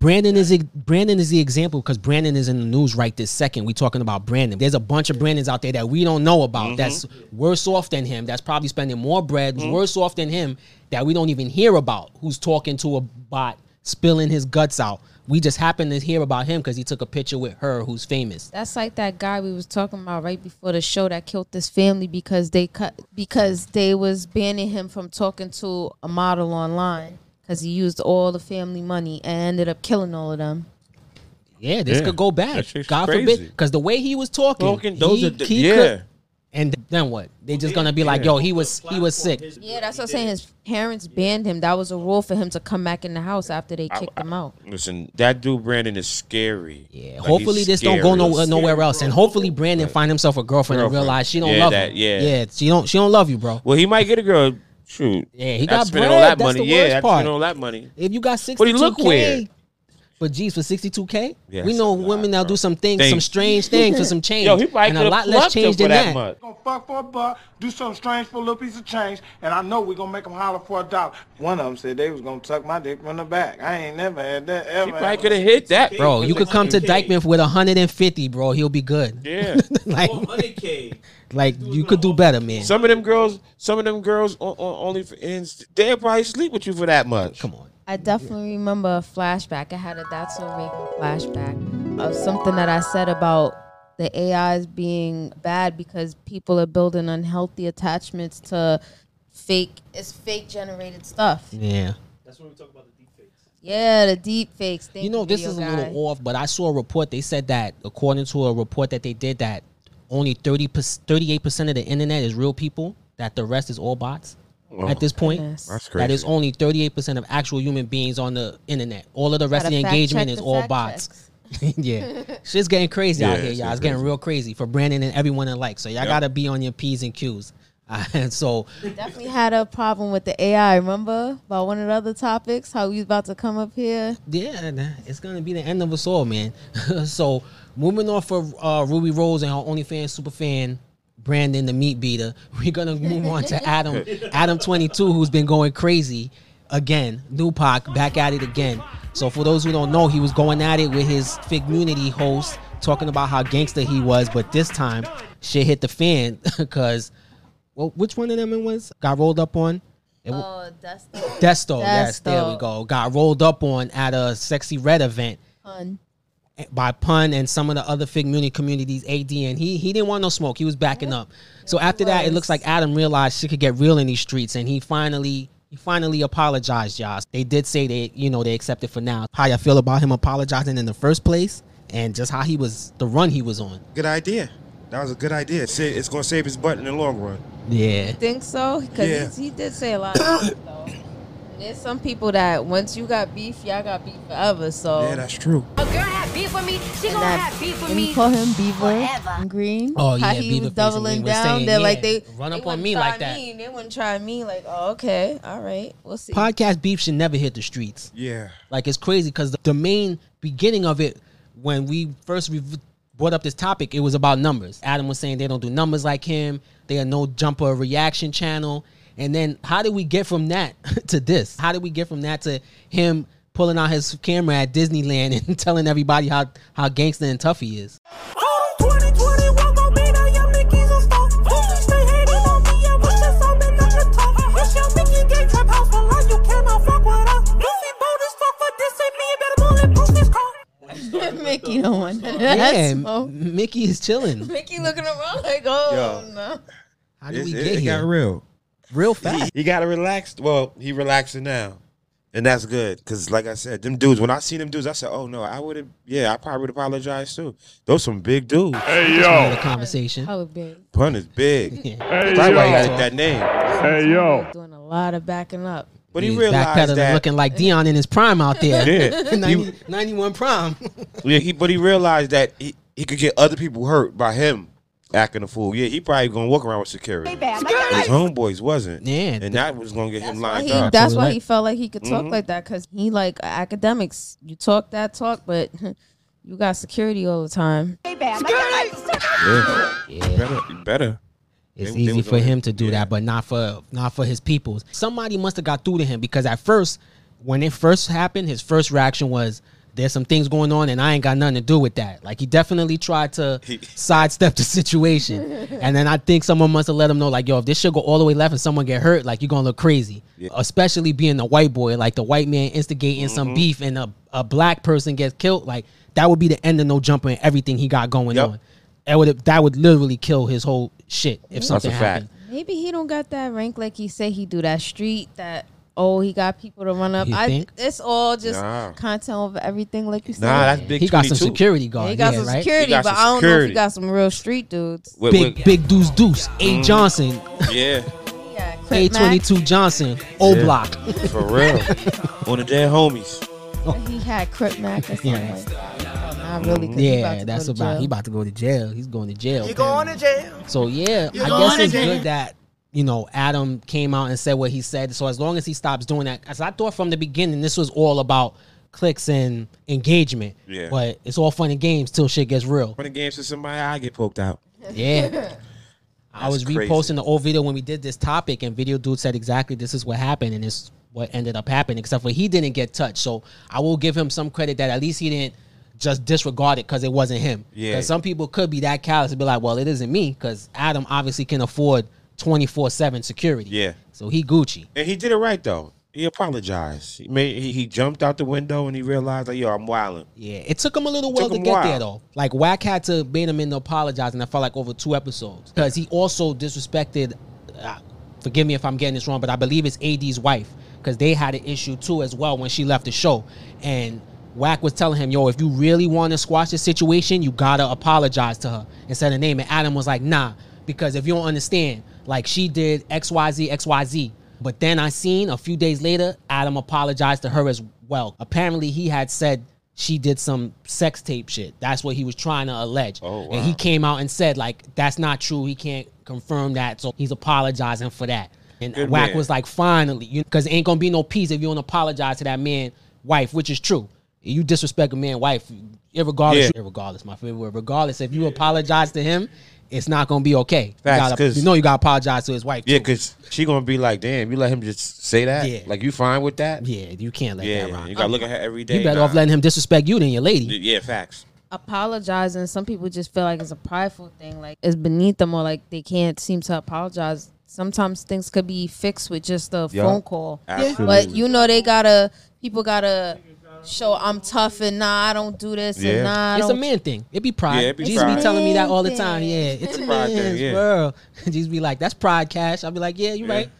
Brandon is Brandon is the example because Brandon is in the news right this second. We talking about Brandon. There's a bunch of Brandons out there that we don't know about. Mm-hmm. That's worse off than him. That's probably spending more bread. Who's worse off than him that we don't even hear about. Who's talking to a bot, spilling his guts out. We just happen to hear about him because he took a picture with her, who's famous. That's like that guy we was talking about right before the show that killed this family because they cut because they was banning him from talking to a model online because he used all the family money and ended up killing all of them. Yeah, this Yeah. could go That bad. shit's God crazy. forbid, because the way he was talking, Talking, those he- are the, he yeah. could- and then what? They just gonna be like, "Yo, he was he was sick." Yeah, that's what I'm saying. His parents banned him. That was a rule for him to come back in the house after they kicked him out. Listen, that dude Brandon is scary. Yeah, Like, hopefully he's this don't go scary. no, nowhere else, and hopefully Brandon find himself a girlfriend, and Girlfriend. realize she don't Yeah, love that- him. yeah. yeah, she don't she don't love you, bro. Well, he might get a girl. Shoot. Yeah, he got spending bread. all that That's money. the yeah, worst after part. spending all that money. If you got sixty But he two look weird. But geez, for sixty two k, Yeah, we know that's women lot, that bro. do some things, Things. some strange things for some change, Yo, he probably and a lot less change than that that. much. Gonna fuck for a buck, do something strange for a little piece of change, and I know we gonna make them holler for a dollar. One of them said they was gonna tuck my dick from the back. I ain't never had that ever. He probably could have hit that, Bro, you could come to 100K. Dykeman with hundred and fifty, bro. He'll be good. Yeah. like, Oh, 100K. like you could do better, man. Some of them girls, some of them girls on, on OnlyFans, they'll probably sleep with you for that much. Come on. I definitely remember a flashback. I had a That's So Raven flashback of something that I said about the AIs being bad because people are building unhealthy attachments to fake, it's fake generated stuff. Yeah. That's when we talk about the deepfakes. Yeah, the deep fakes. Thank You know, this is a guy. little off, but I saw a report. They said that according to a report that they did, that only 30 38 percent of the internet is real people. That the rest is all bots. At this point, Goodness. That's that is only 38 percent of actual human beings on the internet. All of the rest of Gotta the engagement is the all bots. checks. yeah, shit's getting crazy out Yeah, here, it's y'all. getting It's getting crazy. real crazy for Brandon and everyone alike. So y'all Yep. gotta be on your p's and q's. And so we Definitely had a problem with the AI. Remember about one of the other topics? How we was about to come up here. Yeah, it's gonna be the end of us all, man. so moving on for uh, Ruby Rose and her OnlyFans super fan Brandon the meat beater, we're gonna move on to Adam Adam twenty two, who's been going crazy again. New Pac back at it again. So for those who don't know, he was going at it with his Figmunity host, talking about how gangster he was, but this time shit hit the fan because well, which one of them it was got rolled up on? It, wa- Oh, that's the Desto, yes, there we go. Got rolled up on at a Sexyy Red event pun. By Pun and some of the other Fig Muni communities, AD, and he he didn't want no smoke. He was backing up. So after that, it looks like Adam realized she could get real in these streets, and he finally he finally apologized, y'all. They did say they you know they accepted for now. How y'all feel about him apologizing in the first place, and just how he was the run he was on. Good idea. That was a good idea. Sa- It's going to save his butt in the long run. Yeah, Think so? Because Yeah. he did say a lot of stuff, though. There's some people that once you got beef, y'all got beef forever. So Yeah, that's true. A girl have beef with me, she gonna have beef with and me. call him Beaver forever. Green. Oh, how yeah, he Beaver was doubling Green was down. saying, They're like they run they up on wouldn't me try like that. Me. They wouldn't try me. Like, oh, okay, all right, we'll see. podcast beef should never hit the streets. Yeah. Like it's crazy because the, the main beginning of it, when we first rev- brought up this topic, it was about numbers. Adam was saying they don't do numbers like him. They are no jumper reaction channel. And then how did we get from that to this? How did we get from that to him pulling out his camera at Disneyland and telling everybody how how gangster and tough he is? Mickey don't want none of Yeah, that M- smoke. Mickey is chilling. Mickey looking around like, oh Yo. no. How did we it, get it here? got real. Real fast. He, he got to relax. Well, he relaxing now. And that's good. Because, like I said, them dudes, when I see them dudes, I said, oh, no, I would have, yeah, I probably would apologize too. Those some big dudes. Hey, yo, wanted a yo. conversation. Hella big. Pun is big. Yeah. Hey, That's why he yo. got that name. Hey, yo. Doing a lot of backing up. But he He's realized backpedaling, that. looking like Deion in his prime out there. Yeah. 90, 91 prime. Yeah, he, but he realized that he, he could get other people hurt by him acting a fool. Yeah, he probably gonna walk around with security. But his homeboys wasn't. Yeah, and that was gonna get him Why lined he, up. that's why he felt like he could talk Mhm. like that because he like academics. You talk that talk, but you got security all the time. Yeah, Yeah. better, better. It's They- they easy was for him to do that, but not for not for his peoples. Somebody must have got through to him because at first, when it first happened, his first reaction was, "There's some things going on, and I ain't got nothing to do with that." Like he definitely tried to sidestep the situation, and then I think someone must have let him know, like, "Yo, if this shit go all the way left and someone get hurt, like you're gonna look crazy." Especially being a white boy, like the white man instigating some Mhm. beef, and a, a black person gets killed, like that would be the end of no jumper and everything he got going Yep. on. That would that would literally kill his whole shit if That's something a fact. happened. Maybe he don't got that rank like he say he do that street that. Oh, he got people to run up. You I think? it's all just Nah. content over everything, like you said. Nah, that's big. He got some 22. security guard. he got yeah, some right? security, He got but some I don't know if security. he got some real street dudes. With- Big with- big Deuce Deuce, A Mm. Johnson, Yeah, Yeah, A Crip Mac, twenty two Johnson, O Yeah. Block. for real. On the their homies. He had Crip Mac or something Yeah. like that. Not really. 'cause he about yeah, to that's go to about. jail. He about to go to jail. He's going to jail. You going to jail? So yeah, You I guess to it's jail? good that you know Adam came out and said what he said. So as long as he stops doing that, as I thought from the beginning, this was all about clicks and engagement. Yeah. But it's all fun and games till shit gets real. When the games till somebody, I get poked out. Yeah. I was crazy. reposting the old video when we did this topic, and video dude said exactly this is what happened, and it's what ended up happening. Except for he didn't get touched, so I will give him some credit that at least he didn't just disregard it because it wasn't him. Yeah. some people could be that callous and be like, "Well, it isn't me," because Adam obviously can afford twenty four seven security. Yeah. so he Gucci. And he did it right though. He apologized. He made he, he jumped out the window and he realized like, yo, I'm wilding. Yeah, it took him a little while to get there though. Like Wack had to bait him into apologizing. I felt like over two episodes because he also disrespected. Uh, forgive me if I'm getting this wrong, but I believe it's AD's wife because they had an issue too as well when she left the show. And Wack was telling him, "Yo, if you really want to squash the situation, you gotta apologize to her and say the name." And Adam was like, "Nah, because if you don't understand, like she did X Y Z X Y Z." But then I seen a few days later, Adam apologized to her as well. Apparently, he had said she did some sex tape shit. That's what he was trying to allege. Oh, And he came out and said, like, that's not true. He can't confirm that. So he's apologizing for that. And Good Wack man. was like, finally, you because ain't gonna be no peace if you don't apologize to that man wife, which is true. You disrespect a man wife, irregardless, Yeah. irregardless, my favorite word. Regardless, if you apologize to him, it's not gonna be okay. You, Facts, gotta, 'cause- you know you gotta apologize to his wife. Yeah, too. cause she gonna be like, damn, you let him just say that? Yeah. Like you fine with that? yeah, you can't let Yeah, that rock. you gotta look at her every day. You better Nah. off letting him disrespect you than your lady. Yeah, facts. apologizing. Some people just feel like it's a prideful thing, like it's beneath them, or like they can't seem to apologize. Sometimes things could be fixed with just a Yeah. phone call. Absolutely. But you know they gotta people gotta show I'm tough and nah I don't do this Yeah. and nah I It's a man thing. It be pride. Yeah, it be Jesus pride. be telling me that all the time. Yeah, it's a pride thing, man's yeah. world. Jesus be like, that's pride, Cash. I'll be like, yeah, you're Yeah. right.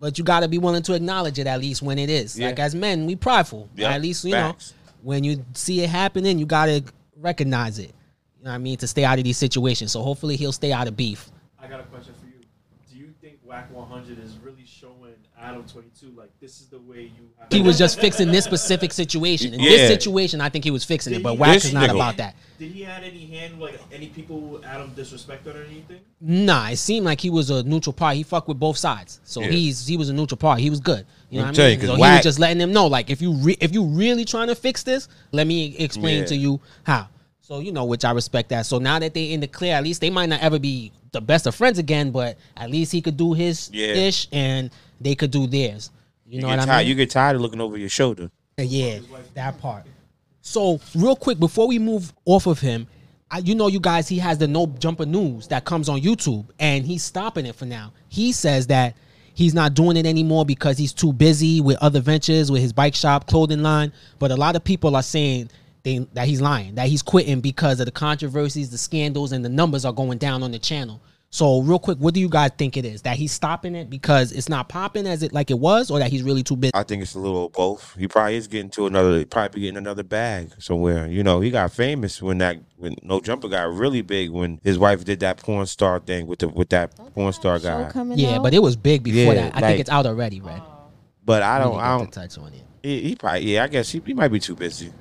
But you got to be willing to acknowledge it at least when it is. Yeah. Like as men, we prideful. Yeah, At least you facts. know when you see it happening, you got to recognize it. You know what I mean? To stay out of these situations. So hopefully he'll stay out of beef. I got a question for you. Do you think Wack 100 is really showing Adam 22 like this is the way you have He was just fixing this specific situation. In Yeah. this situation, I think he was fixing it. But Wax This is not nigga- about that. Did he had any hand like any people Adam disrespected or anything? Nah, it seemed like he was a neutral party. He fucked with both sides, so Yeah. he's he was a neutral party. He was good. You know Let me what tell I you, mean? 'cause So he Wack- was just letting them know, like if you re- if you really trying to fix this, let me explain Yeah. to you how. So you know, which I respect that. So now that they in the clear, at least they might not ever be the best of friends again, but at least he could do his Yeah. ish, and they could do theirs. You, You, know what I mean? You get tired of looking over your shoulder. Uh, yeah, that part. So real quick before we move off of him, I, you know, you guys, he has the no jumper news that comes on YouTube, and he's stopping it for now. He says that he's not doing it anymore because he's too busy with other ventures, with his bike shop, clothing line. But a lot of people are saying they, that he's lying, that he's quitting because of the controversies, the scandals, and the numbers are going down on the channel. So real quick, what do you guys think it is? That he's stopping it because it's not popping as it like it was, or that he's really too busy? I think it's a little of both. He probably is getting to another, probably getting another bag somewhere. You know, he got famous when that when No Jumper got really big when his wife did that porn star thing with the with that porn star guy. Yeah, out? but it was big before Yeah, that. I like- think it's out already, Red. But I don't, I don't. the touch on it. He, he probably, yeah, I guess he, he might be too busy.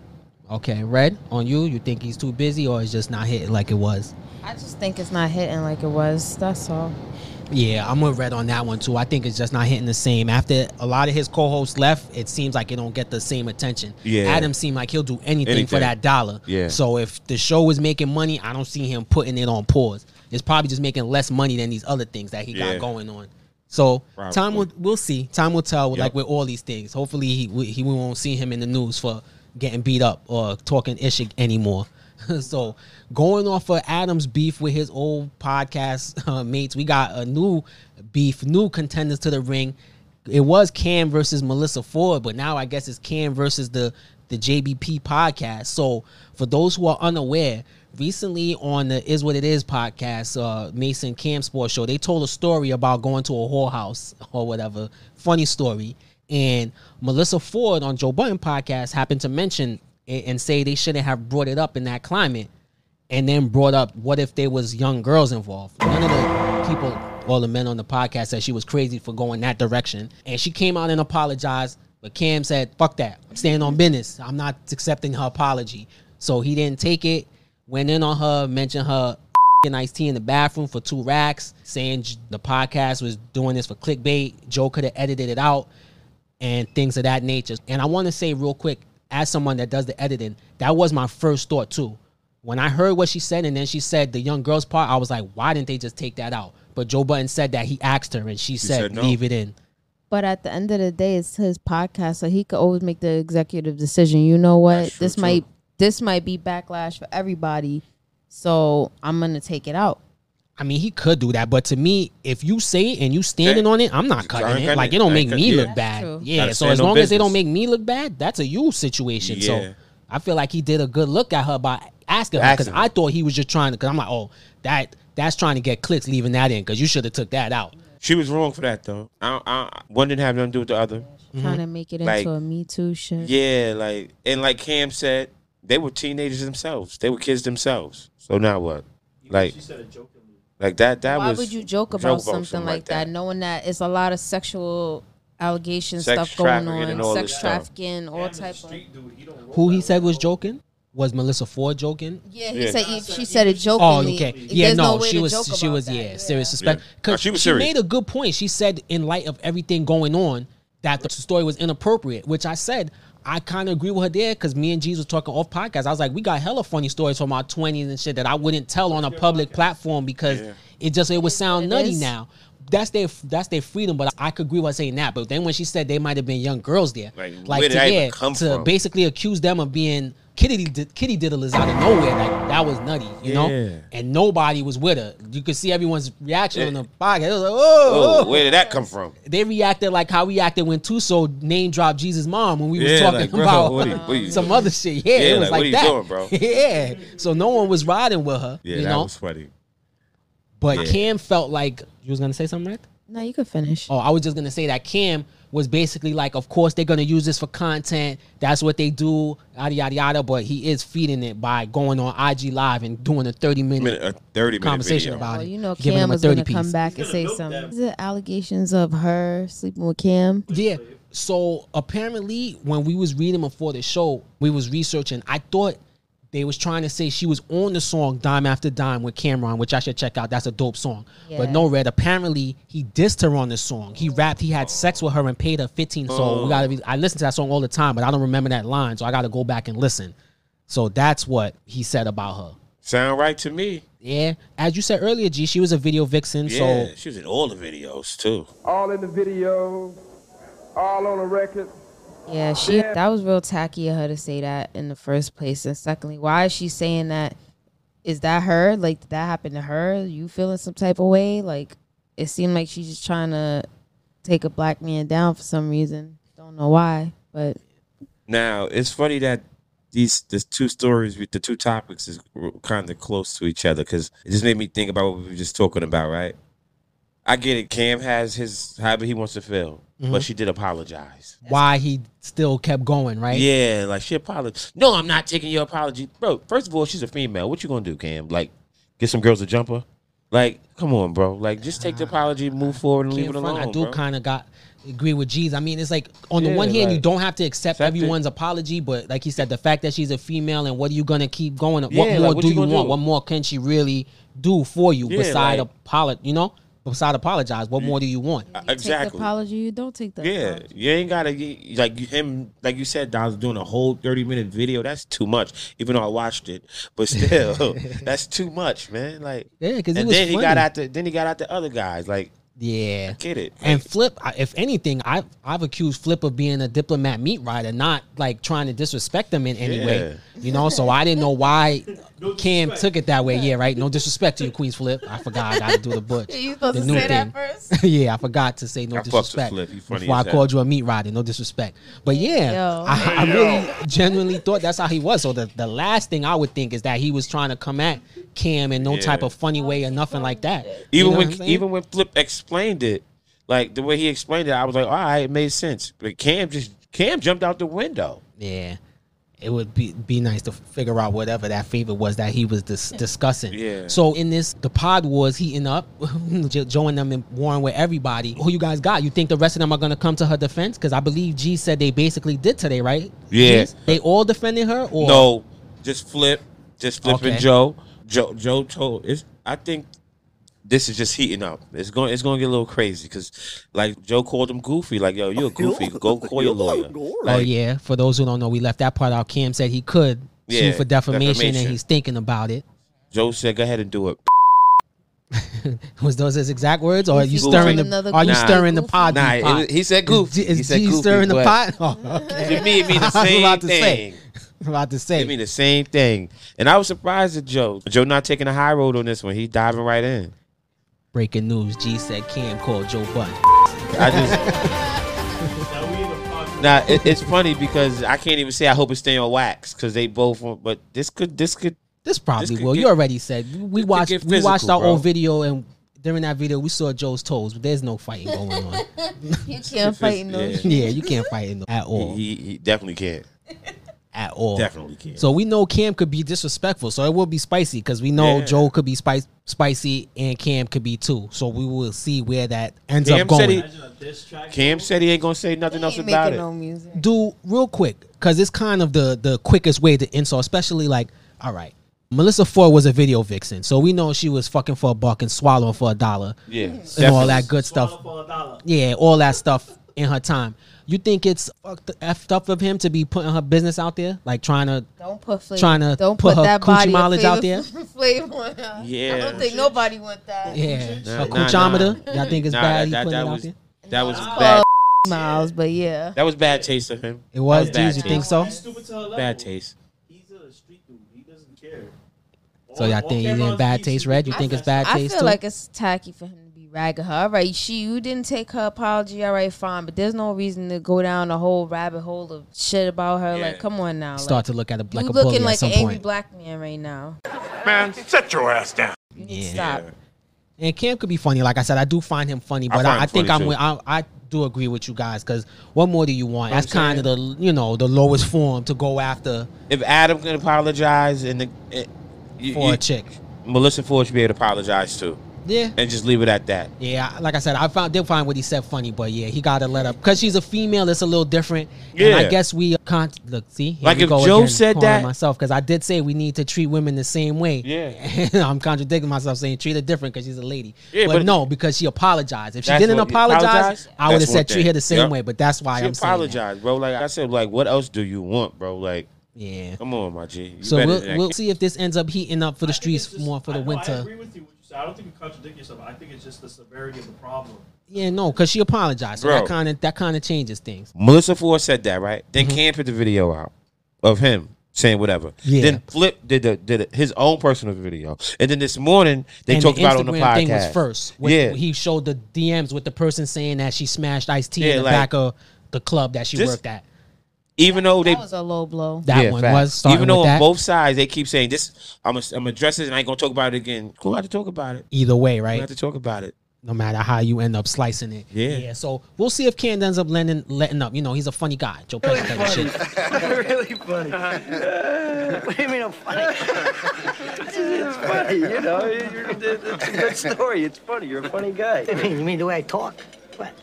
Okay, Red, on you, you think he's too busy or it's just not hitting like it was? I just think it's not hitting like it was. That's all. Yeah, I'm with Red on that one too. I think it's just not hitting the same. After a lot of his co-hosts left, it seems like it don't get the same attention. Yeah. Adam seemed like he'll do anything, for that dollar. Yeah. So if the show is making money, I don't see him putting it on pause. It's probably just making less money than these other things that he Yeah. got going on. So Probably. time will we'll see. Time will tell. Like with all these things, hopefully he we, he we won't see him in the news for getting beat up or talking ish anymore. so going off of Adam's beef with his old podcast uh, mates, we got a new beef, new contenders to the ring. It was Cam versus Melissa Ford, but now I guess it's Cam versus the the JBP podcast. So for those who are unaware, recently on the Is What It Is podcast, uh, Mason Cam Sports Show, they told a story about going to a whorehouse or whatever. Funny story. And Melissa Ford on Joe Budden podcast happened to mention and say they shouldn't have brought it up in that climate and then brought up what if there was young girls involved. None of the people, all the men on the podcast said she was crazy for going that direction. And she came out and apologized, but Cam said, fuck that. I'm staying on business. I'm not accepting her apology. So he didn't take it, went in on her, mentioned her Ice T in the bathroom for two racks, saying the podcast was doing this for clickbait. Joe could have edited it out and things of that nature. And I want to say real quick, as someone that does the editing, that was my first thought too. When I heard what she said, and then she said the young girls part, I was like, why didn't they just take that out? But Joe Budden said that he asked her, and she, said, said no. leave it in. But at the end of the day, it's his podcast, so he could always make the executive decision. You know what? True, This too. might this might be backlash for everybody, so I'm gonna take it out. I mean, he could do that, but to me, if you say it and you standing Yeah. on it, I'm not You cutting ain't it. cutting Like it. it don't I make me yeah. look bad. Yeah. So as on long as they don't make me look bad, that's a you situation. Yeah. So I feel like he did a good look at her by asking her because I thought he was just trying to. Because I'm like, oh, that that's trying to get clicks, leaving that in because you should have took that out. She was wrong for that though. I, I, one didn't have nothing to do with the other. Trying to make it into a Me Too shit. Yeah, like and like Cam said, they were teenagers themselves. They were kids themselves. So now what? Like she said it jokingly. Like that. That Why was. would you joke joke about something, like that, knowing that it's a lot of sexual allegations Sex stuff going on, and all sex this stuff. trafficking, all And the type of. dude, he Who he said was joking was Melissa Ford joking. Yeah, he Yeah. said he, she said it Oh, jokingly. okay. There's Yeah, no, way she to was joke she about was that, yeah, serious suspect. Yeah. Because No, she was she serious. made a good point. She said in light of everything going on that the story was inappropriate, which I said I kind of agree with her there because me and G's was talking off podcast. I was like, we got hella funny stories from our twenties and shit that I wouldn't tell on a public platform because Yeah. it just it would sound It nutty is. now. That's their that's their freedom, but I could agree with her saying that. But then when she said they might have been young girls there, Like, like where to, did even yeah, come to from? basically accuse them of being kitty kitty diddlers out of nowhere, like that was nutty, you know and nobody was with her. You could see everyone's reaction on the podcast. It was like, oh, Oh, where did that come from? they reacted like how we acted when Tuso name dropped Jesus' mom when we was talking like, bro, about what you- what you some other shit. Yeah, Yeah, it was like, like, are you that. doing, bro? yeah, so no one was riding with her. Yeah, you that know, was funny. but yeah. Cam felt like you was gonna say something, right? No, you could finish. Oh, I was just gonna say that Cam was basically like, of course they're gonna use this for content. That's what they do, yada yada yada. But he is feeding it by going on IG Live and doing a thirty minute Minute, a thirty minute conversation video. about Well, it. you know, giving Cam was gonna 30 come piece. back and say milk something. that. Is it allegations of her sleeping with Cam? Yeah. So apparently, when we was reading before the show, we was researching. I thought they was trying to say she was on the song "Dime After Dime" with Cam'ron, which I should check out. That's a dope song. But no, Red. Apparently, he dissed her on the song. He rapped. He had sex with her and paid her fifteen. So we gotta. Be, I listen to that song all the time, but I don't remember that line. So I gotta go back and listen. So that's what he said about her. Sound right to me. Yeah, as you said earlier, G, she was a video vixen. Yeah, So she was in all the videos too. all in the video, all on the record. Yeah, she that was real tacky of her to say that in the first place. And secondly, why is she saying that? Is that her? Like did that happen to her? You feeling some type of way? Like it seemed like she's just trying to take a black man down for some reason. Don't know why, but Now it's funny that these the two stories with the two topics is kind of close to each other because it just made me think about what we were just talking about, right? I get it. Cam has his however he wants to feel, but she did apologize. why he still kept going, right? Yeah, like she apologized. No, I'm not taking your apology, bro. First of all, she's a female. What you gonna do, Cam? Like, get some girls to jump her? Like, come on, bro. Like, just take the apology, move forward, and leave it alone. I do kind of got agree with G's. I mean, it's like on the Yeah, one hand, you don't have to accept accept it. everyone's apology, but like he said, the fact that she's a female and what are you gonna keep going? Yeah, what like, more what do you you want? do? What more can she really do for you Yeah, beside like- apolo- You know, beside apologize, what more do you want? Uh, you Take the exactly. apology. You don't take the Yeah, apology. you ain't gotta you- like you- him. Like you said, Don's doing a whole thirty minute video. That's too much. Even though I watched it, but still, that's too much, man. Like, Yeah, because it and was then he got out the then he got out the other guys. Like, yeah. get it? And Like, Flip, if anything, I've I've accused Flip of being a diplomat meat rider, not like trying to disrespect them in any way. You know, so I didn't know why No Cam took it that way. Yeah, right. No disrespect to you, Queenzflip. I forgot I got to do the butch. You supposed the to new say that first? yeah, I forgot to say no I disrespect Flip. Funny before I called you a meat rider. No disrespect, but yeah, I, I really genuinely thought that's how he was. So the the last thing I would think is that he was trying to come at Cam in no Yeah. type of funny way or nothing like that. You even know when I'm even when Flip explained it, like the way he explained it, I was like, all right, it made sense. But Cam just Cam jumped out the window. Yeah. It would be be nice to figure out whatever that favor was that he was dis- discussing. Yeah. So in this, the pod was heating up, Jo- Joe and them in warring with everybody. Who you guys got? You think the rest of them are gonna come to her defense? Because I believe G said they basically did today, right? Yeah. G's? They all defended her, or No, just Flip, just flipping Okay. Joe. Joe Joe told it's. I think this is just heating up. It's going. It's going to get a little crazy because, like Joe called him goofy. Like yo, you're goofy. Go call your lawyer. Oh yeah. For those who don't know, we left that part out. Cam said he could sue Yeah, for defamation, defamation. and he's thinking about it. Joe said, go ahead and do it. Was those his exact words, or are you Goofy. stirring the? Another Are you goofy. stirring the Goofy. pod? Nah, pot? was- he said goofy. Is, is He said G goofy, stirring the pot? Oh, okay. To me, it mean the I was same about to say. thing. I'm about to say. It mean the same thing. And I was surprised at Joe. Joe not taking a high road on this one. He diving right in. Breaking news: G said Cam called Joe Budden. I just. Now we in the podcast. Nah, it, it's funny because I can't even say I hope it stay on wax because they both. But this could, this could. This probably This could will. get- you already said we watched. get we watched our bro. old video, and during that video, we saw Joe's toes. But there's no fighting going on. You can't fight in those. Yeah. yeah, you can't fight in those at all. He, he, he definitely can. at all. Definitely can. So we know Cam could be disrespectful. So it will be spicy because we know Yeah. Joe could be spice, spicy and Cam could be too. So we will see where that ends Cam up going. said he- Imagine a diss track. Cam said he ain't gonna say nothing He else ain't about making it. no music. do real quick because it's kind of the the quickest way to insult, especially like, all right, Melissa Ford was a video vixen, so we know she was fucking for a buck and swallowing for a dollar yeah, and all that good Swallow stuff. for a. Yeah, all that stuff in her time. You think it's fucked effed up of him to be putting her business out there, like trying to? Don't put flavor. Trying to don't put put, her that coochie body mileage out there? flavor on her. I don't think nobody want that. Yeah, Nah, her nah, coochometer. nah. Y'all think it's Nah, bad? that, he that, that it out was there? that was Well, bad. Miles, but yeah. That was bad taste of him. It was. That was Jeez, you think so? He's stupid to her level. Bad taste. He's a street dude. He doesn't care. So y'all think he's in bad taste, Red? You think it's bad taste? I feel like it's tacky for him to be ragging her. All right, she you didn't take her apology. All right, fine, but there's no reason to go down the whole rabbit hole of shit about her. Yeah. Like, come on now. Start like, to look at it like you a bully looking at like some an angry black man right now. Man, sit your ass down. You need to Yeah. stop. And Cam could be funny. Like I said, I do find him funny, but find I, I think funny, I'm with, I, I do agree with you guys because what more do you want? That's I'm kind of the you know the lowest form to go after If Adam can apologize and the, eh, you- for you- a chick. Melissa Ford should be able to apologize too, Yeah, and just leave it at that. yeah. Like I said, I found did find what he said funny, but yeah, he got to let up because she's a female. It's a little different. and Yeah. I guess we can't look. See, here Like we if go Joe again, said that- myself because I did say we need to treat women the same way. Yeah. I'm contradicting myself saying treat her different because she's a lady. Yeah, but, but- no, because she apologized. If she didn't apologize, apologize? I would have said one treat her the same Yep. way. But that's why She I'm saying apologized, bro. Like I said, like what else do you want, bro? Like, Yeah. come on, my G. You So we'll, we'll see if this ends up heating up for the I think it's streets just- more for the I, no, I winter. agree with you. What you said. I don't think you contradict yourself. I think it's just the severity of the problem. Yeah, no, because she apologized. So Bro. that kind of that kind of changes things. Melissa Ford said that, right? Then Mm-hmm. Cam put the video out of him saying whatever. Yeah. Then Flip did the, did it- his own personal video, and then this morning they and talked the about it on the podcast. thing was first. When yeah, he showed the DMs with the person saying that she smashed Ice T Yeah, in the like- back of the club that she Just- worked at. Even though they That was a low blow. That yeah, one facts. was starting even though with on that. both sides they keep saying this. I'm gonna I'm address it and I ain't gonna talk about it again. Cool, I have to talk about it. Either way, We right? have to talk about it. No matter how you end up slicing it. Yeah. Yeah. So we'll see if Cam ends up letting letting up. You know, he's a funny guy. Joe Pesci type of shit. really funny. what do you mean I'm funny? it's funny, you know. It's a good story. It's funny. You're a funny guy. You mean, you mean the way I talk? What?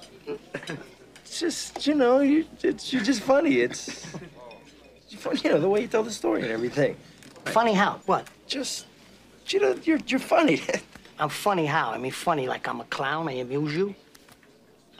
Just you know you it's you're just funny. It's you know the way you tell the story and everything. Funny how? What? Just you know you're you're funny. I'm funny how? I mean, funny like I'm a clown. I amuse you.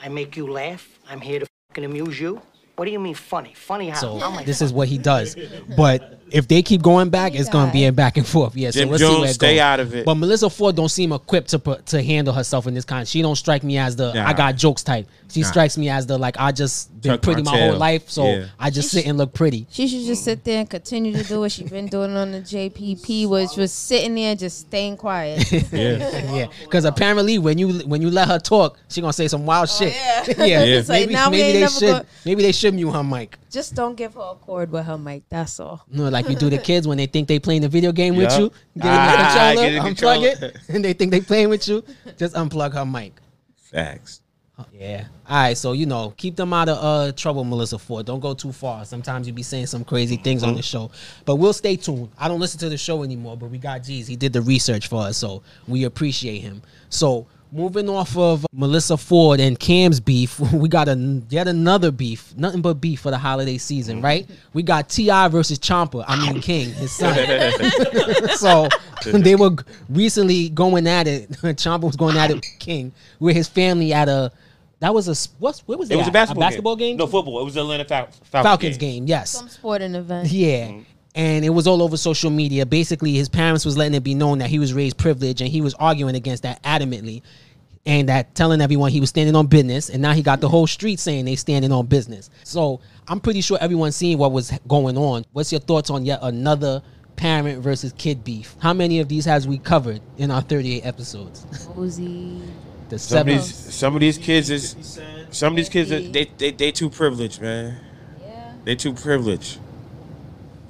I make you laugh. I'm here to fucking amuse you. What do you mean funny? Funny how? So How am I this is what he does. But if they keep going back, it's gonna be a back and forth. Yeah. Jim so let's see where it stay goes. out of it. But Melissa Ford don't seem equipped to put, to handle herself in this kind. She don't strike me as the Nah. I got jokes type. She Nah. strikes me as the like I just been Chuck pretty my Martell. whole life, so Yeah. I just sit and look pretty. She should just sit there and continue to do what she's been doing on the JBP, which was sitting there just staying quiet. yeah, yeah. because apparently when you when you let her talk, she gonna say some wild oh, shit. yeah. yeah, It's like, maybe, now maybe they should go- maybe they should mute her mic. Just don't give her a cord with her mic. That's all. No, like you do the kids when they think they playing the video game with you. Get in Ah, the controller, get unplug controller. it, and they think they playing with you. Just unplug her mic. Facts. Yeah. All right. So you know, keep them out of uh trouble, Melissa Ford. Don't go too far. Sometimes you be saying some crazy things on the show, but we'll stay tuned. I don't listen to the show anymore, but we got G's. He did the research for us, so we appreciate him. So moving off of Melissa Ford and Cam's beef, we got a yet another beef. Nothing but beef for the holiday season, mm. right? We got T.I. versus Chomper. I mean King, his son. so they were recently going at it. Chomper was going at it with King with his family at a. That was a what's what was It was a basketball, basketball game. No football. It was the Atlanta Fal- Falcons, Falcons game. Yes. Some sporting event. Yeah. Mm. And it was all over social media. Basically, his parents was letting it be known that he was raised privileged, and he was arguing against that adamantly, and that telling everyone he was standing on business. And now he got the whole street saying they standing on business. So I'm pretty sure everyone's seeing what was going on. What's your thoughts on yet another parent versus kid beef? How many of these has we covered in our 38 episodes? Uzi. The Some of these, some of these kids is, some of these kids, are, they, they, they too privileged, man. Yeah. They too privileged.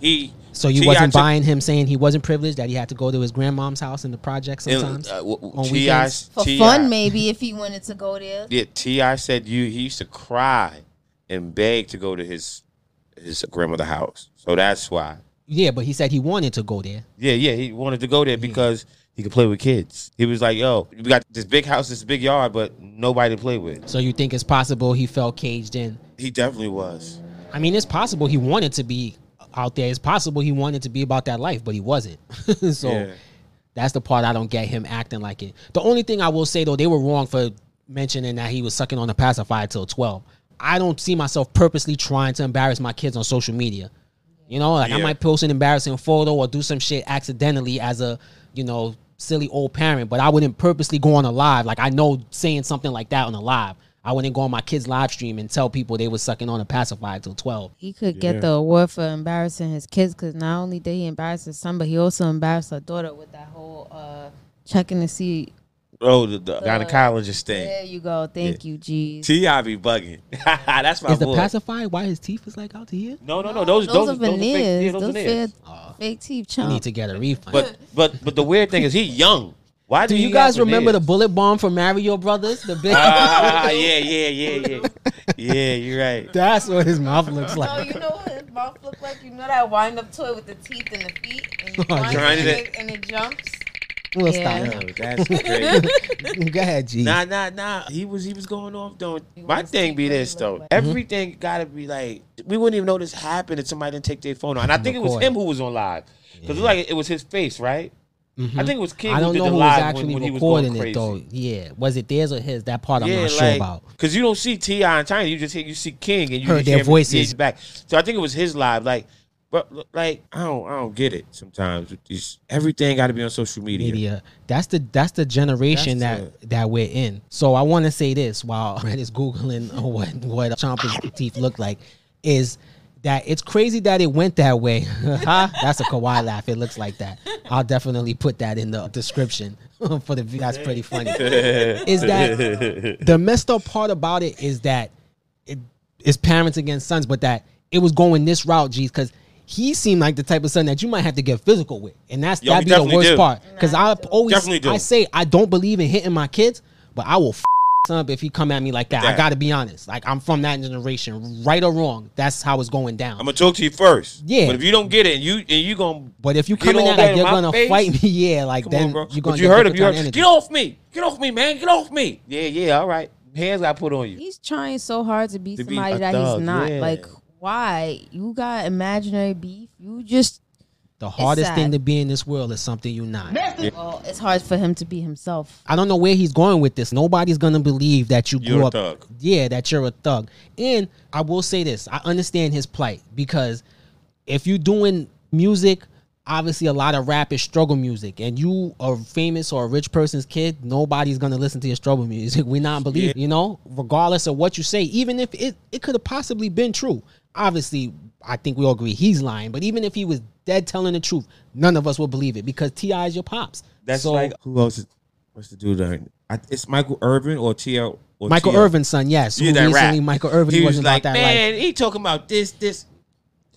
He. So you T.I. wasn't took- buying him saying he wasn't privileged that he had to go to his grandmom's house in the project sometimes uh, w- w- on T.I. weekends? For T.I. fun, maybe if he wanted to go there. Yeah, T.I. said you he used to cry and beg to go to his his grandmother house. So that's why. Yeah, but he said he wanted to go there. Yeah, yeah, he wanted to go there because he could play with kids. He was like, "Yo, we got this big house, this big yard, but nobody to play with." So you think it's possible he felt caged in? He definitely was. I mean, it's possible he wanted to be out there. It's possible he wanted to be about that life, but he wasn't. so Yeah. that's the part I don't get him acting like it. The only thing I will say though, they were wrong for mentioning that he was sucking on a pacifier till twelve. I don't see myself purposely trying to embarrass my kids on social media. You know, like I might post an embarrassing photo or do some shit accidentally as a, you know, silly old parent, but I wouldn't purposely go on a live. Like I know saying something like that on a live. I wouldn't go on my kids' live stream and tell people they was sucking on a pacifier till twelve. He could Yeah. get the award for embarrassing his kids because not only did he embarrass his son, but he also embarrassed her daughter with that whole uh, checking to see. Oh, the, the gynecologist thing. There you go. Thank you, G. T.I. be bugging. that's my Is the pacifier why his teeth is like out to here? no, no, no. Those Those, those, are those are fake- veneers. yeah, those those veneers. fake, fake teeth. You Chomp. need to get a refund. But but but the weird thing is he young. Why do do you he guys got remember the bullet bomb from Mario Brothers? The big. Ah, yeah, yeah, yeah, yeah. Yeah, you're right. That's what his mouth looks No, like. you know what his mouth looks like? You know that wind up toy with the teeth and the feet, and you Oh, wind it and it- jumps. We'll Yeah. stop. Yo, that's crazy. Go ahead, G. Nah, nah, nah. He was he was going off though. My thing be this though. like- Everything gotta be like we wouldn't even know this happened if somebody didn't take their phone out. And I think it was him who was on live because it was like it was his face, right? Mm-hmm. I think it was King I don't know who was actually when, when recording it though. Yeah, was it theirs or his? That part I'm yeah, not sure about. Cause you don't see T.I. and China, you just hear you see King and you Heard their hear voices. back. So I think it was his live. Like, but like I don't I don't get it sometimes. These, everything got to be on social media. Media. That's the that's the generation That's that that we're in. So I want to say this while Red is googling what what Chomper's teeth look like is that it's crazy that it went that way. Huh? That's a Kawhi laugh. It looks like that. I'll definitely put that in the description for the. That's pretty funny. is that the messed up part about it is that it is parents against sons, but that it was going this route, G's, because he seemed like the type of son that you might have to get physical with, and that's Yo, that'd be the worst do. part. Because I always I say I don't believe in hitting my kids, but I will f- up if he come at me like that. I got to be honest. Like I'm from that generation, right or wrong. That's how it's going down. I'm gonna talk to you first. Yeah. But if you don't get it, and you and you gonna but if you Get come in there like you're gonna face? fight me, yeah, like come then on, bro. you're gonna But you heard him. You kind heard. of energy. Get off me. Get off me, man. Get off me. Yeah, yeah. All right. hands got put on you? He's trying so hard to be To somebody a that thug, he's not. yeah. Like, why? You got imaginary beef. You just The hardest thing to be in this world is something you're not. well, it's hard for him to be himself. I don't know where he's going with this. Nobody's gonna believe that you You're grew a up. thug. Yeah, that you're a thug. And I will say this: I understand his plight because if you're doing music, obviously a lot of rap is struggle music, and you are famous or a rich person's kid, nobody's gonna listen to your struggle music. We not believe, you know, regardless of what you say, even if it it could have possibly been true. Obviously, I think we all agree he's lying, but even if he was dead telling the truth, none of us will believe it because T.I. is your pops. That's So- like who else? Is, what's the dude that? I, it's Michael Irvin or or Michael. Irvin's son, yes. Yeah, that recently rap. Michael Irvin He was wasn't like, about that man, life. he talking about this, this.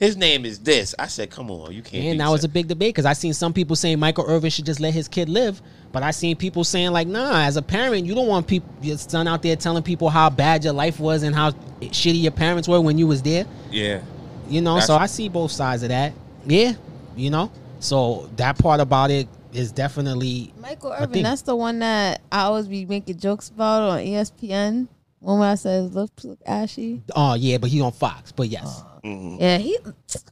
His name is this. I said, come on, you can't. And that was a big debate because I seen some people saying Michael Irvin should just let his kid live, but I seen people saying like, nah, as a parent, you don't want people your son out there telling people how bad your life was and how shitty your parents were when you was there. yeah. You know, That's- so I see both sides of that. Yeah, you know, so that part about it is definitely Michael a Irvin, that's the one that I always be making jokes about on ESPN. One where I says look, look ashy. Oh yeah, but he on Fox. But yes. Mm-hmm. Yeah, he.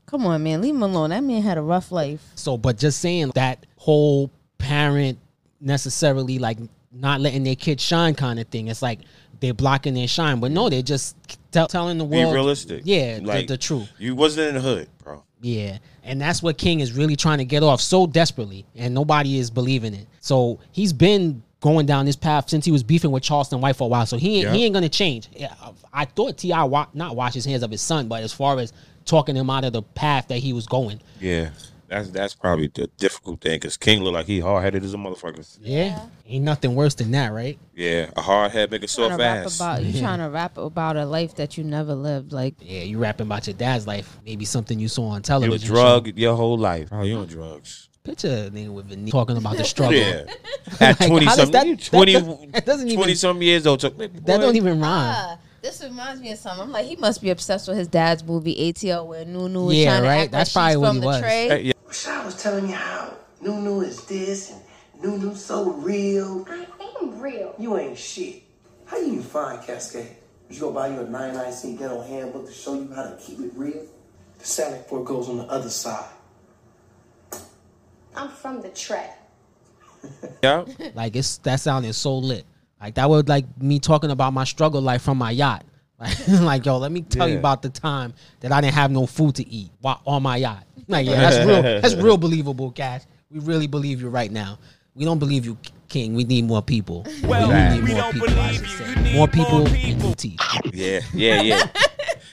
Come on, man, leave him alone. That man had a rough life. So, but just saying that whole parent necessarily like not letting their kid shine kind of thing. It's like they're blocking their shine, but no, they're just tell, telling the Be world realistic. Yeah, the- Like, the, truth. You wasn't in the hood, bro. Yeah, and that's what King is really trying to get off so desperately, and nobody is believing it. So he's been going down this path since he was beefing with Charleston White for a while. So he ain't, Yeah. he ain't gonna change. I thought T.I. wa- not wash his hands of his son, but as far as talking him out of the path that he was going, Yeah. That's that's probably the difficult thing because King look like he hard headed as a motherfucker. yeah, ain't nothing worse than that, right? Yeah, a hard head make a Trying soft ass. about you trying to rap about a life that you never lived. Like Yeah, you rapping about your dad's life, maybe something you saw on You television. was drug your whole life. Oh, you on drugs? Picture a nigga with a knee talking about the struggle. Yeah. At Like, twenty how does something, that- that 20, doesn't- that doesn't 20 even- some years old. Took, That don't even rhyme. Ah, this reminds me of something. I'm like, he must be obsessed with his dad's movie ATL, where New New is Yeah, trying to right? act That's like she's probably what from he the was. tray. Hey, yeah. Rashad was telling me how New New is this and New New's so real. I am real. You ain't shit. How you even find Cascade? You go buy you a 99 cent dental handbook to show you how to keep it real? The salad fork goes on the other side. I'm from the tray. Yeah. Like it's that sounded so lit. Like that would like me talking about my struggle life from my yacht. Like, like yo, let me tell you about the time that I didn't have no food to eat while on my yacht. Like yeah, that's real. That's real believable, guys. We really believe you right now. We don't believe you, King. We need more people. Well, we need we more don't people. I should say. More people and new teeth. Yeah, yeah, yeah.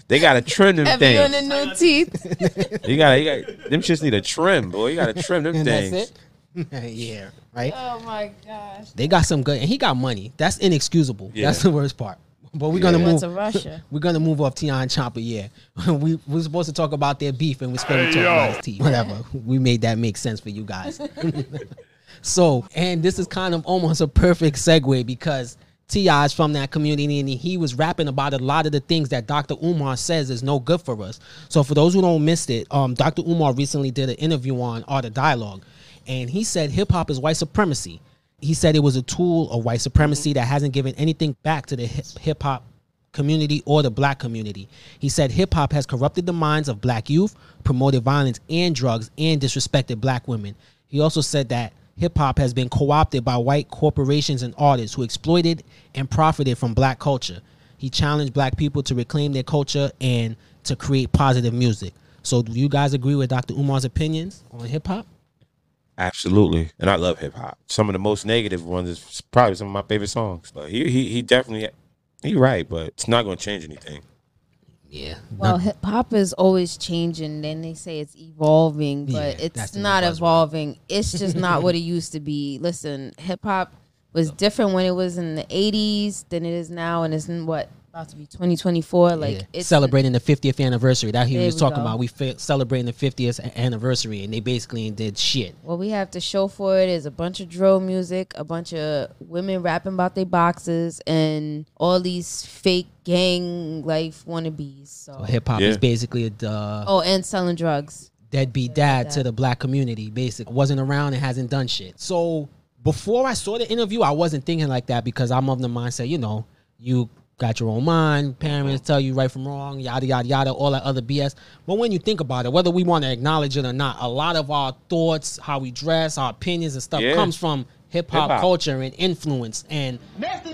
they gotta trim them Have you on things. the new teeth? You gotta, you got them shits need a trim, boy. You gotta trim them And things. that's it. yeah, right. oh my gosh. They got some good, and he got money. That's inexcusable. Yeah. That's the worst part. But we're gonna He move. to Russia. We're gonna move off Tion Chopper. Yeah, we we're supposed to talk about their beef, and we're supposed to talk about his teeth. Whatever. We made that make sense for you guys. so, and this is kind of almost a perfect segue because T.I. is from that community, and he was rapping about a lot of the things that Dr. Umar says is no good for us. So, for those who don't missed it, um, Dr. Umar recently did an interview on Art of Dialogue, and he said hip hop is white supremacy. He said it was a tool of white mm-hmm. supremacy that hasn't given anything back to the hip hop community or the black community. He said hip hop has corrupted the minds of black youth, promoted violence and drugs, and disrespected black women. He also said that hip hop has been co opted by white corporations and artists who exploited and profited from black culture. He challenged black people to reclaim their culture and to create positive music. So, do you guys agree with Dr. Umar's opinions on hip hop? Absolutely, and I love hip hop. Some of the most negative ones is probably some of my favorite songs. But he he he definitely he right, but it's not gonna change anything. Yeah. Well, hip hop is always changing. Then they say it's evolving, but Yeah, it's not buzzword. evolving. It's just not what it used to be. Listen, hip hop was different when it was in the '80s than it is now, and it's in what about to be 2024. Like Yeah. it's celebrating the 50th anniversary. That he was talking go. about. We fe- celebrating the 50th anniversary, and they basically did shit. What we have to show for it is a bunch of drill music, a bunch of women rapping about their boxes, and all these fake gang life wannabes. So, So hip hop Yeah. is basically the uh, oh, and selling drugs. deadbeat dad to the black community. Basically, wasn't around and hasn't done shit. So before I saw the interview, I wasn't thinking like that because I'm of the mindset, you know, You got your own mind. Parents tell you right from wrong, yada yada yada, all that other BS. But when you think about it, whether we want to acknowledge it or not, a lot of our thoughts, how we dress, our opinions and stuff Yeah. comes from hip hop culture and influence. And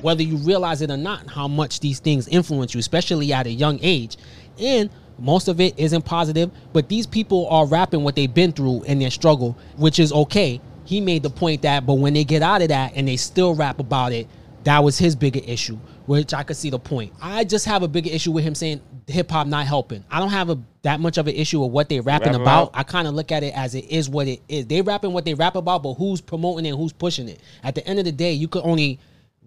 whether you realize it or not, how much these things influence you, especially at a young age. And most of it isn't positive, but these people are rapping what they've been through in their struggle, which is okay. He made the point that, but when they get out of that and they still rap about it, that was his bigger issue, which I could see the point. I just have a bigger issue with him saying hip hop not helping. I don't have a that much of an issue with what they're rapping Rap about. I kind of look at it as it is what it is. They rapping what they rap about, but who's promoting it, and who's pushing it. At the end of the day, you could only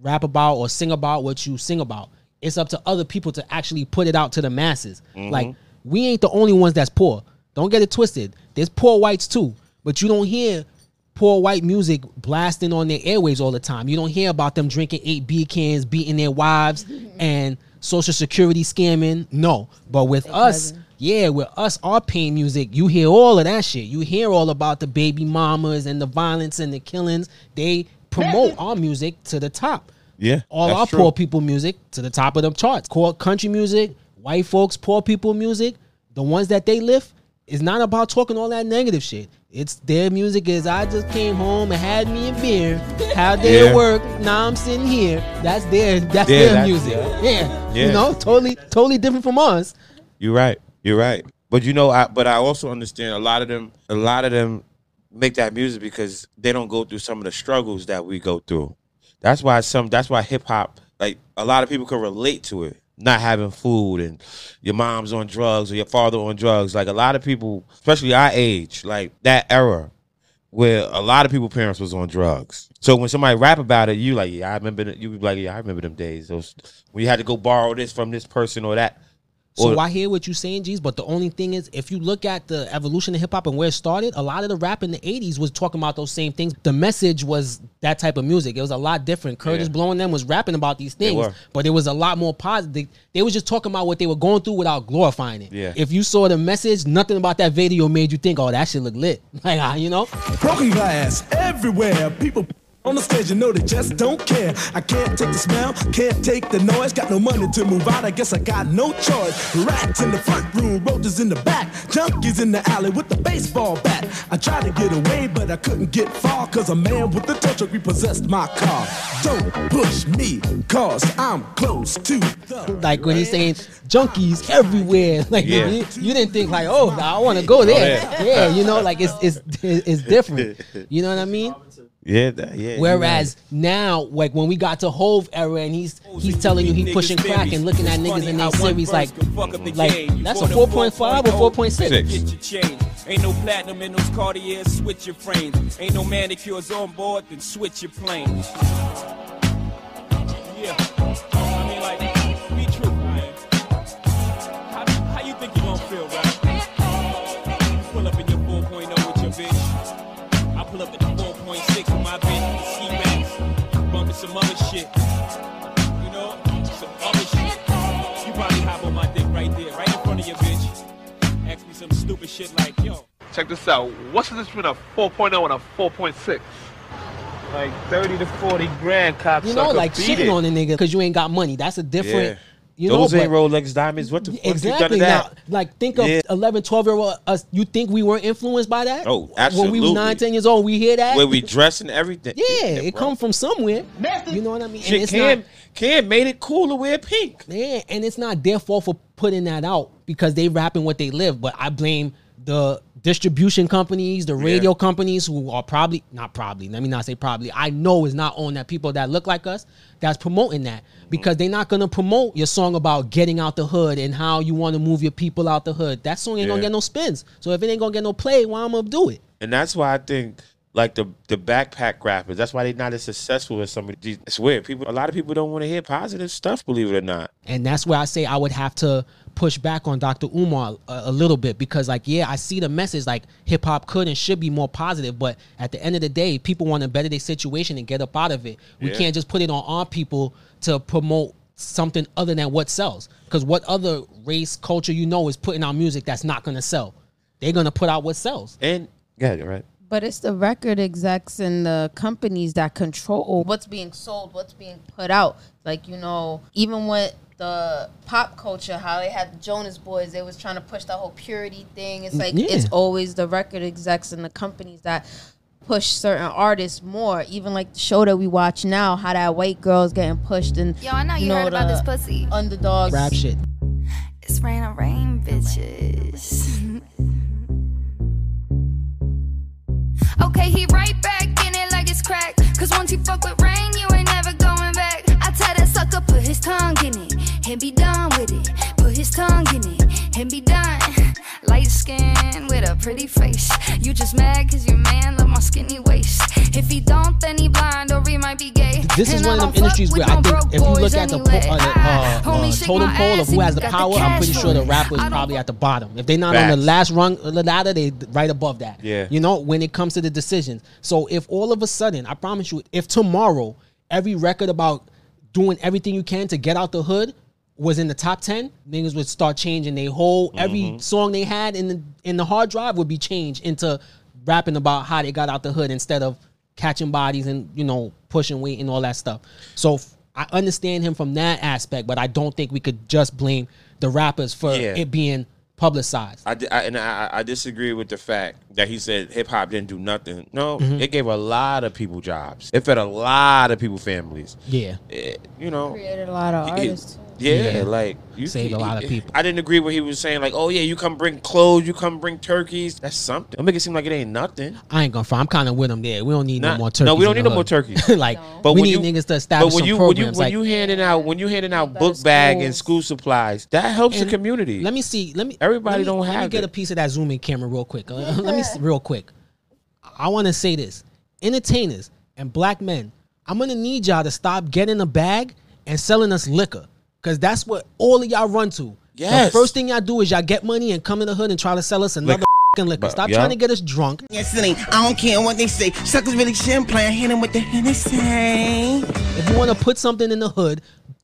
rap about or sing about what you sing about. It's up to other people to actually put it out to the masses. Mhm. Like we ain't the only ones that's poor. Don't get it twisted. There's poor whites too, but you don't hear poor white music blasting on their airways all the time. You don't hear about them drinking eight beer cans, beating their wives, and social security scamming. No, but with us, yeah, with us, our pain music, you hear all of that shit. You hear all about the baby mamas and the violence and the killings. They promote our music to the top Yeah, all that's our true. poor people music to the top of the charts. Called country music, white folks, poor people music, the ones that they lift is not about talking all that negative shit. It's their music is I just came home and had me a beer, had day Yeah. at work, now I'm sitting here. That's their that's Yeah, their that's- music. yeah. Yeah. Yeah. You know, totally totally different from us. You're right. You're right. But you know, I but I also understand a lot of them. A lot of them make that music because they don't go through some of the struggles that we go through. That's why some. That's why hip hop. Like a lot of people can relate to it. Not having food and your mom's on drugs or your father on drugs. Like a lot of people, especially our age, like that era, where a lot of people parents was on drugs. So when somebody rap about it, you like, yeah, I remember. You be like, yeah, I remember them days. Those when you had to go borrow this from this person or that. So Or- I hear what you're saying, G's, but the only thing is, if you look at the evolution of hip hop and where it started, a lot of the rap in the '80s was talking about those same things. The message was that type of music. It was a lot different. Kurtis Yeah. Blow and them was rapping about these They things, were. but it was a lot more positive. They was just talking about what they were going through without glorifying it. Yeah. If you saw the message, nothing about that video made you think, "Oh, that shit look lit." Like, ah, you know. Broken glass everywhere. People on the stage, you know they just don't care. I can't take the smell, can't take the noise. Got no money to move out, I guess I got no choice. Rats in the front room, roaches in the back, junkies in the alley with the baseball bat. I tried to get away, but I couldn't get far, cause a man with a tow truck repossessed my car. Don't push me, cause I'm close to the. Like when he's saying junkies everywhere, like Yeah. you, you didn't think like, oh, I want to go oh, there. yeah. yeah, you know, like it's it's it's different. You know what I mean? Yeah, that, yeah. Whereas now, like when we got to Hov era, and he's he's telling you he pushing crack and looking at niggas in their series like, like that's a four point five or four point six. Six. Your change. Ain't no platinum in those Cartiers, switch your frames. Ain't no manicures on board, then switch your planes. Yeah. I mean, like, be true, man. How, how you think you gonna feel, right? Shit. You know? Some other shit. You probably hop on my dick right there, right in front of your bitch. Ask me some stupid shit like, yo. Check this out. What's the difference between a 4.0 and a 4.6? Like 30 to 40 grand, cocksucker. You know, like Beat shitting it. on a nigga because you ain't got money. That's a different. Yeah. You Those know, ain't Rolex diamonds. What the fuck you done to Exactly. Now, that? like, think of Yeah. 11, 12 year old us. You think we weren't influenced by that? Oh, absolutely. When we absolutely. was 9, 10 years old, we hear that? Where we dress and everything. yeah, it come from somewhere. You know what I mean? Shit, it's Cam, not- Cam made it cool to wear pink. Yeah, and it's not their fault for putting that out because they rapping what they live. But I blame the distribution companies, the radio companies who are probably not probably. Let me not say probably. I know is not on that people that look like us that's promoting that because they're not gonna promote your song about getting out the hood and how you want to move your people out the hood. That song ain't gonna get no spins. So if it ain't gonna get no play, why I'm gonna do it? And that's why I think like the the backpack rappers, that's why they're not as successful as some of these. It's weird. People a lot of people don't want to hear positive stuff, believe it or not. And that's where I say I would have to push back on Dr. Umar a, a little bit because, like, yeah, I see the message like hip hop could and should be more positive, but at the end of the day, people want to better their situation and get up out of it. We Yeah. can't just put it on our people to promote something other than what sells. Because what other race, culture you know is putting out music that's not going to sell? They're going to put out what sells. And yeah, right. But it's the record execs and the companies that control what's being sold, what's being put out. Like, you know, even with the pop culture, how they had the Jonas Boys, they was trying to push that whole purity thing. It's mm, like Yeah. it's always the record execs and the companies that push certain artists more. Even like the show that we watch now, how that white girl's getting pushed and Yo, I know you heard about this pussy. Underdogs. Rap shit. It's rain on rain, bitches. okay, he right back in it like it's crack. Cause once you fuck with rain, you put his tongue in it, and be done with it. Put his tongue in it, and be done. Light skin with a pretty face. You just mad cause your man love my skinny waist. If he don't, then he blind or he might be gay. This is And one of them industries with where I think if you look boys at the, po- anyway. uh, the uh, uh, totem pole of who has the got the power, I'm pretty sure the rapper is probably at the bottom. If they're not on the last rung of the ladder, they right above that. Yeah. You know, when it comes to the decisions. So if all of a sudden, I promise you, if tomorrow every record about doing everything you can to get out the hood was in the top ten, niggas would start changing their whole every Mm-hmm. song they had in the in the hard drive would be changed into rapping about how they got out the hood instead of catching bodies and you know pushing weight and all that stuff. So f- I understand him from that aspect, but I don't think we could just blame the rappers for Yeah. it being publicized. I, di- I and I, I disagree with the fact that he said hip hop didn't do nothing. No, Mhm. it gave a lot of people jobs. It fed a lot of people families. Yeah. It- you know, Created a lot of it- artists. too. Yeah, Yeah. like you Saved a lot of people. I didn't agree with what he was saying. Like, oh yeah, you come bring clothes, you come bring turkeys. That's something. Don't make it seem like it ain't nothing. I ain't gonna front. I'm kind of with him there. We don't need Nah, no more turkeys. No, we don't need no more hood. turkeys. like, But we when need you- niggas to establish But when some you when you when like, you handing out when you handing out book bag and school supplies, that helps the community. Let me see. Let me. Everybody let me, don't let me have get it. a piece of that zoom in camera real quick. Let me see, real quick. I want to say this: entertainers and black men. I'm gonna need y'all to stop getting a bag and selling us liquor, cause that's what all of y'all run to. Yes. The first thing y'all do is y'all get money and come in the hood and try to sell us another Liquor. fucking liquor. Stop yeah. trying to get us drunk. Yes. I don't care what they say. Suckers really shouldn't play. I hit him with the Hennessy. If you want to put something in the hood,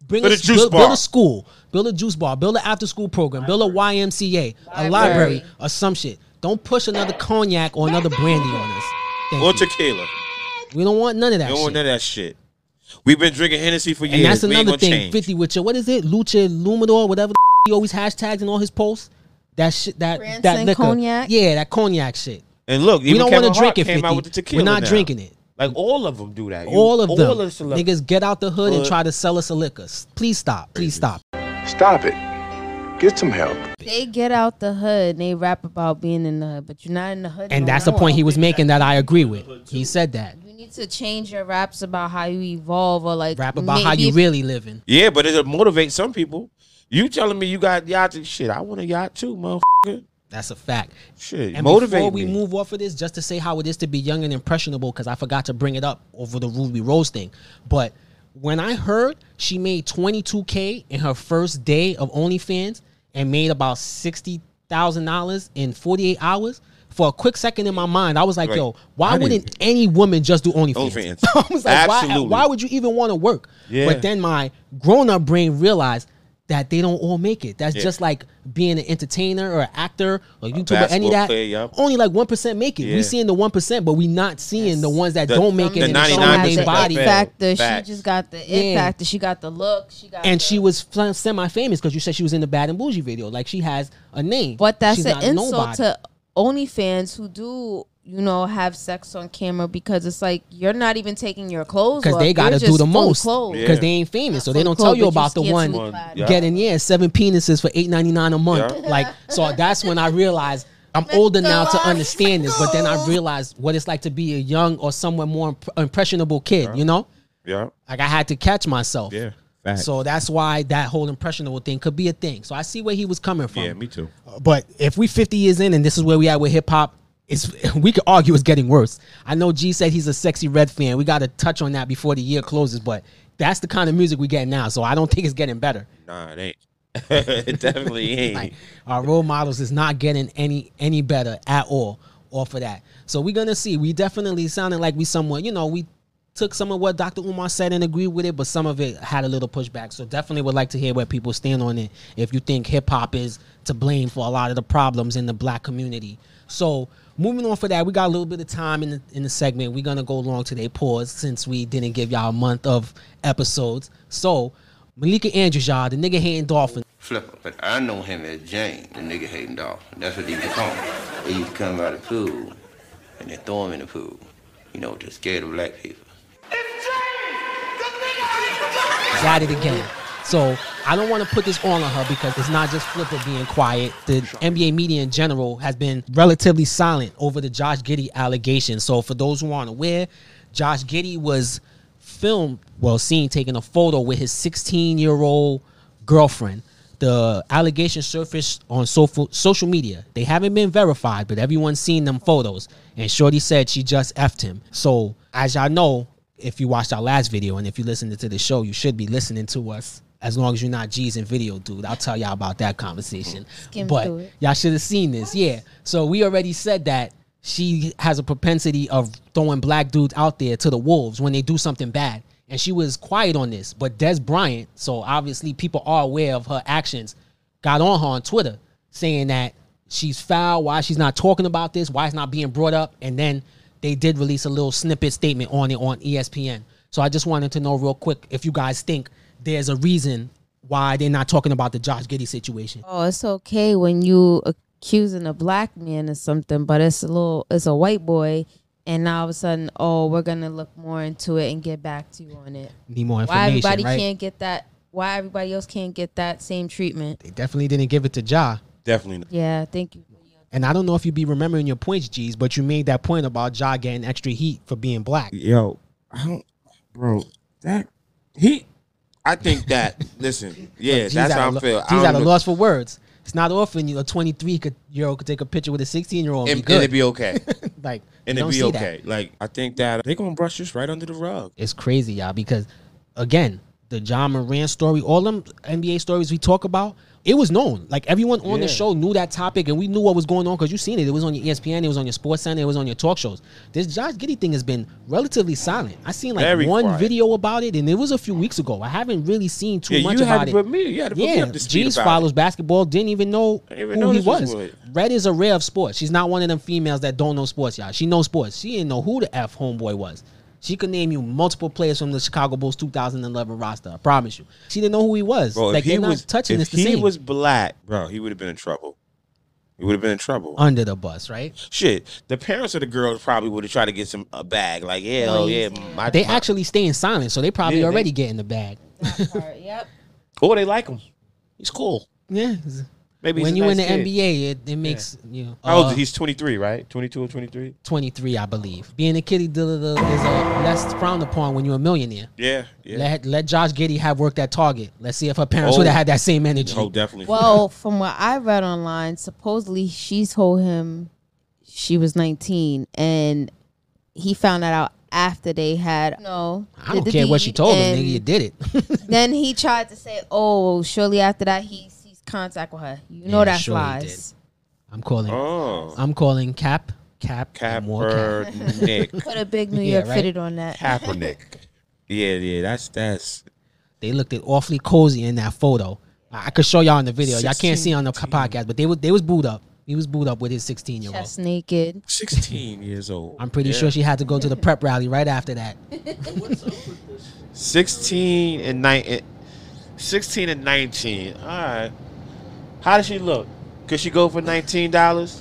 bring Build us, a juice build, build a school, build a juice bar, build an after school program, build a YMCA, a library, or some shit. Don't push another cognac or another brandy on us. Thank or you. tequila. We don't want none of that We don't shit. want none of that shit. We've been drinking Hennessy for years. and that's another thing. change. Fifty with your what is it? Lucha Lumador, whatever the he always hashtags in all his posts. That shit, that that liquor, cognac? yeah, that cognac shit. And look, We don't wanna drink it, Came out 50. with. We're not now. drinking it. Like all of them do that. You- all of them all the niggas get out the hood and try to sell us a liquor. Please stop. Please stop. Stop it. Get some help. They get out the hood and they rap about being in the hood, but you're not in the hood. And no that's the point he was making that I agree with. He said that. You need to change your raps about how you evolve or like Rap about how you really living. Yeah, but it'll motivate some people. You telling me you got yachts and shit? I want a yacht too, motherfucker. That's a fact. Shit, And motivate before we me. move off of this, just to say how it is to be young and impressionable, because I forgot to bring it up over the Ruby Rose thing. But when I heard she made 22K in her first day of OnlyFans and made about $60,000 in 48 hours, for a quick second in my mind, I was like, Right. yo, why I didn't- wouldn't any woman just do OnlyFans? OnlyFans. I was like, why, Absolutely. why would you even want to work? Yeah. But then my grown up brain realized that they don't all make it. That's Yeah. just like being an entertainer or an actor or YouTuber, any of that. player, yup. Only like one percent make it. Yeah. We seeing the one percent, but we not seeing the ones that The- don't make the it and She showing 99% the body. it factor. Facts. She just got the it Yeah. factor. She got the look. She got And the, she was semi famous because you said she was in the Bad and Boujee video. Like she has a name, But that's She's an not insult nobody. to OnlyFans who do, you know, have sex on camera because it's like you're not even taking your clothes because off. they got to do just the most clothes. because Yeah. they ain't famous, so they don't tell you but about the you one. Yeah. getting yeah seven penises for eight ninety nine a month. Yeah. Like so that's when I realized I'm older now to understand this, but then I realized what it's like to be a young or somewhat more imp- impressionable kid. You know, Yeah, like I had to catch myself. yeah. Facts. So that's why that whole impressionable thing could be a thing. So I see where he was coming from. yeah, me too. Uh, but if we 50 years in and this is where we at with hip hop, it's we could argue it's getting worse. I know G said he's a Sexyy Red fan. We got to touch on that before the year closes, but that's the kind of music we get now. So I don't think it's getting better. Nah, it ain't. it definitely ain't. Like our role models is not getting any any better at all off of that. So we're gonna see. We definitely sounded like we somewhat, you know, we took some of what Dr. Umar said and agreed with it, but some of it had a little pushback. So definitely would like to hear where people stand on it. If you think hip hop is to blame for a lot of the problems in the black community. So moving on for that, we got a little bit of time in the, in the segment. We're gonna go long today. Pause since we didn't give y'all a month of episodes. So Malika Andrews, y'all, the nigga hating dolphin. Flipper, but I know him as James, the nigga hating dolphin. That's what he used to call him. He used to come by the pool and they throw him in the pool. You know, to scare the black people. At it again. So I don't want to put this all on her because it's not just Flipper being quiet. The NBA media in general has been relatively silent over the Josh Giddey allegation. So for those who aren't aware, Josh Giddey was filmed, well, seen taking a photo with his 16 year old girlfriend. The allegation surfaced on social social media. They haven't been verified, but everyone's seen them photos. And Shorty said she just effed him. So as y'all know, if you watched our last video and if you listened to the show, you should be listening to us. As long as you're not G's and video dude, I'll tell y'all about that conversation. Skim but y'all should have seen this, yeah. So we already said that she has a propensity of throwing black dudes out there to the wolves when they do something bad, and she was quiet on this. But Dez Bryant, so obviously people are aware of her actions, got on her on Twitter saying that she's foul, why she's not talking about this, why it's not being brought up, and then they did release a little snippet statement on it on ESPN. So I just wanted to know real quick if you guys think there's a reason why they're not talking about the Josh Giddey situation. Oh, it's okay when you accusing a black man of something, but it's a little, it's a white boy, and now all of a sudden, oh, we're gonna look more into it and get back to you on it. Need more information. Why everybody right? can't get that? Why everybody else can't get that same treatment? They definitely didn't give it to Ja. Definitely. Not. Yeah, thank you. And I don't know if you'd be remembering your points, G's, but you made that point about Ja getting extra heat for being black. Yo, I don't, bro. That he, I think that. listen, yeah, G's that's how I feel. He's at a loss for words. It's not often you a 23 could, year old could take a picture with a 16 year old and, and, be good. and it'd be okay. like and it'd be okay. that. Like I think that they're gonna brush this right under the rug. It's crazy, y'all, because again, the Ja Morant story, all them NBA stories we talk about, it was known. Like everyone on the show knew that topic, and we knew what was going on because you seen it. It was on your ESPN, it was on your Sports Center, it was on your talk shows. This Josh Giddey thing has been relatively silent. I seen like Very one quiet. video about it, and it was a few weeks ago. I haven't really seen too Yeah, much you had about to it. put me- you had to put me yeah, up to speed G's follows basketball. Didn't even know even who he was was. Red is a rare of sports. She's not one of them females that don't know sports, y'all. She knows sports. She didn't know who the f homeboy was. She could name you multiple players from the Chicago Bulls 2011 roster. I promise you. She didn't know who he was. Bro, like if he they're not was touching if this the he same. was black, bro, he would have been in trouble. He would have been in trouble. under the bus, right? Shit, the parents of the girls probably would have tried to get some a bag. Like, yeah, oh yeah, my, they my- actually stay in silence, so they probably Yeah, already get in the bag. yep. Oh, they like him. He's cool. Yeah. Maybe he's when a you in the kid. NBA, it, it makes you know. How old uh, is he? He's 23, right? 22 or 23? 23, I believe. Being a kitty dealer is uh, less frowned upon when you're a millionaire. Yeah, yeah. Let let Josh Giddey have worked at Target. Let's see if her parents Oh. would have had that same energy. Oh, definitely. Well, from what I read online, supposedly she told him she was 19, and he found that out after they had no. I don't care what she told him, nigga. You did it. then he tried to say, "Oh, surely after that he sees contact with her." You know Yeah, that's sure he lies. I'm calling. Oh. I'm calling Cap. Cap. and more Cap. Kaepernick. Put a big New Yeah, York right? fitted on that. Kaepernick. Yeah, yeah, that's that's. They looked it awfully cozy in that photo. I I could show y'all in the video. Y'all can't see on the podcast, but they was they was booed up. He was booed up with his 16 year old. Chest naked. 16 years old. I'm pretty Yeah. sure she had to go to the prep rally right after that. 16 and 9 eh, 16 and 19 all right how does she look could she go for $19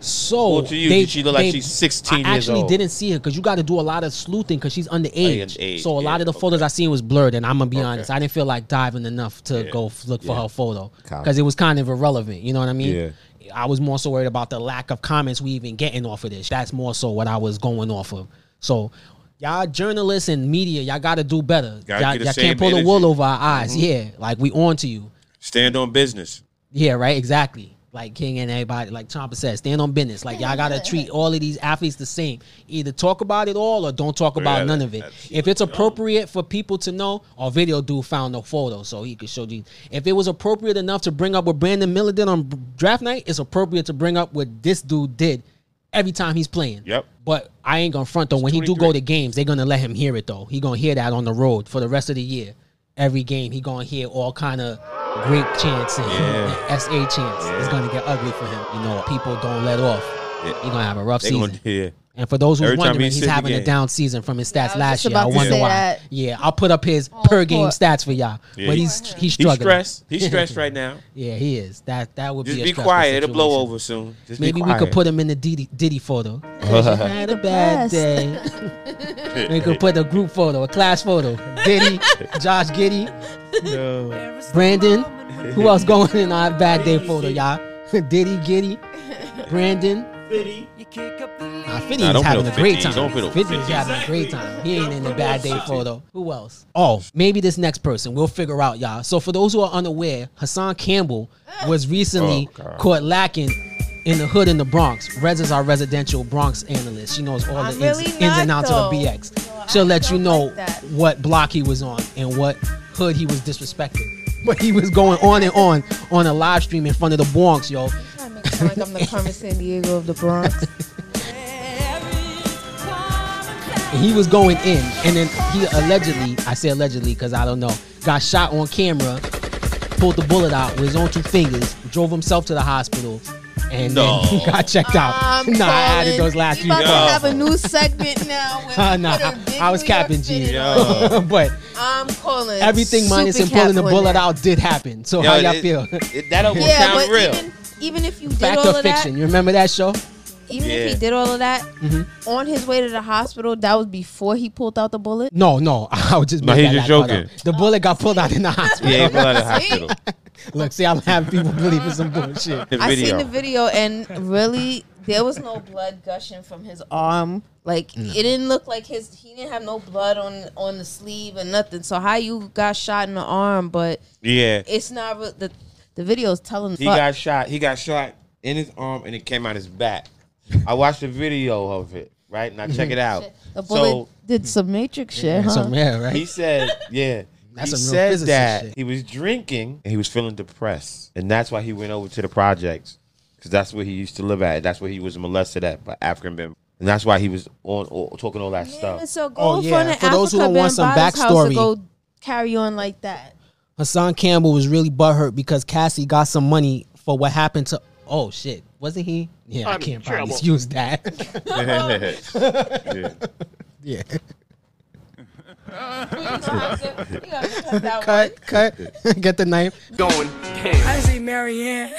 So Well, to you, did she look like she's 16 I years actually old? didn't see her because you got to do a lot of sleuthing because she's underage. underage, so a lot of the photos I seen was blurred, and I'm gonna be honest, I didn't feel like diving enough to go f- look for her photo because it was kind of irrelevant. You know what I mean? Yeah. I was more so worried about the lack of comments we even getting off of this. That's more so what I was going off of. So. Y'all journalists and media, y'all gotta do better. Gotta Y'all, get the y'all can't pull the wool over our eyes. Mhm. Yeah, like we on to you. stand on business Yeah, right. Exactly. Like King and everybody, like Chomper said, stand on business. Like y'all gotta treat all of these athletes the same. Either talk about it all or don't talk about Yeah, none of it. If it's appropriate for people to know, our video dude found no photo, so he could show you. If it was appropriate enough to bring up what Brandon Miller did on draft night, it's appropriate to bring up what this dude did every time he's playing. Yep. But I ain't gonna front though. When he do go to games, they're gonna let him hear it though. He gonna hear that on the road for the rest of the year. Every game, he gonna hear all kind of great chants and, Yeah. and SA chants. It's gonna get ugly for him. You know, people don't let off. He gonna have a rough They season. gonna- yeah. And for those who's Every time wondering, he he's having a down season from his stats was last year. I about to wonder why. that. Yeah, I'll put up his per game poor- stats for y'all. Yeah, but he- he's he's He's struggling. stressed. He's stressed right now. Yeah, he is. That that would Just be a be stressful quiet. It'll blow over soon. Just be Maybe we could put him in the Diddy, Diddy photo. had a bad day. we could put a group photo, a class photo. Diddy, Josh Giddey, Brandon. Who else going in our bad day photo, y'all? Diddy, Giddey, Brandon. Fitty. Nah, Fitty Nah, is having no a great time. Don't put no Fitty is 50s. having a great time. He ain't in a bad day photo. Who else? Oh, maybe this next person. We'll figure out, y'all. So for those who are unaware, Hassan Campbell was recently Oh, caught lacking in the hood in the Bronx. Rez is our residential Bronx analyst. She knows all I'm the ins, really ins not, and outs of the though. BX. She'll let you know that. what block he was on and what hood he was disrespecting. But he was going on and on on a live stream in front of the Bronx, yo. Trying to make it sound like I'm the Carmen Sandiego of the Bronx. He was going in, and then he allegedly, I say allegedly because I don't know, got shot on camera, pulled the bullet out with his own two fingers, drove himself to the hospital, and No. then got checked out. I'm nah, I added those last We few. about to Yo. have a new segment now. Uh, nah, put I was New capping G, City but I'm calling everything minus him pulling the bullet that. out did happen. So Yo, how y'all it- feel? It, that almost Yeah, sounds real. even even if you did Fact all of fiction? that, You remember that show? even Yeah. if he did all of that, Mhm. on his way to the hospital, that was before he pulled out the bullet. No, no, I was just No, he's just joking. up. The bullet got pulled out in the hospital. Yeah, he pulled out of the hospital. Look, see, I'm having people believing some bullshit. The I video. seen the video and really there was no blood gushing from his arm. Like it didn't look like his he didn't have no blood on on the sleeve and nothing. So how you got shot in the arm, but Yeah. it's not the the video's telling He fuck. He got shot. He got shot in his arm, and it came out his back. I watched the video of it. Right now, check it out. the bullet So did some matrix shit, huh? Some yeah, right? he said, "Yeah." That's he some said that shit. he was drinking and he was feeling depressed, and that's why he went over to the projects because that's where he used to live at. That's where he was molested at by African men, and that's why he was on all, talking all that Yeah, stuff. so go Oh, in yeah, front of for those who don't want some Bambaataa's house backstory. to go carry on like that. Hassan Campbell was really butthurt because Cassie got some money for what happened to. Oh shit, wasn't he? Yeah, I I'm in can't probably trouble. use that. yeah. yeah, cut. cut, cut. Get the knife. Going I see Marianne.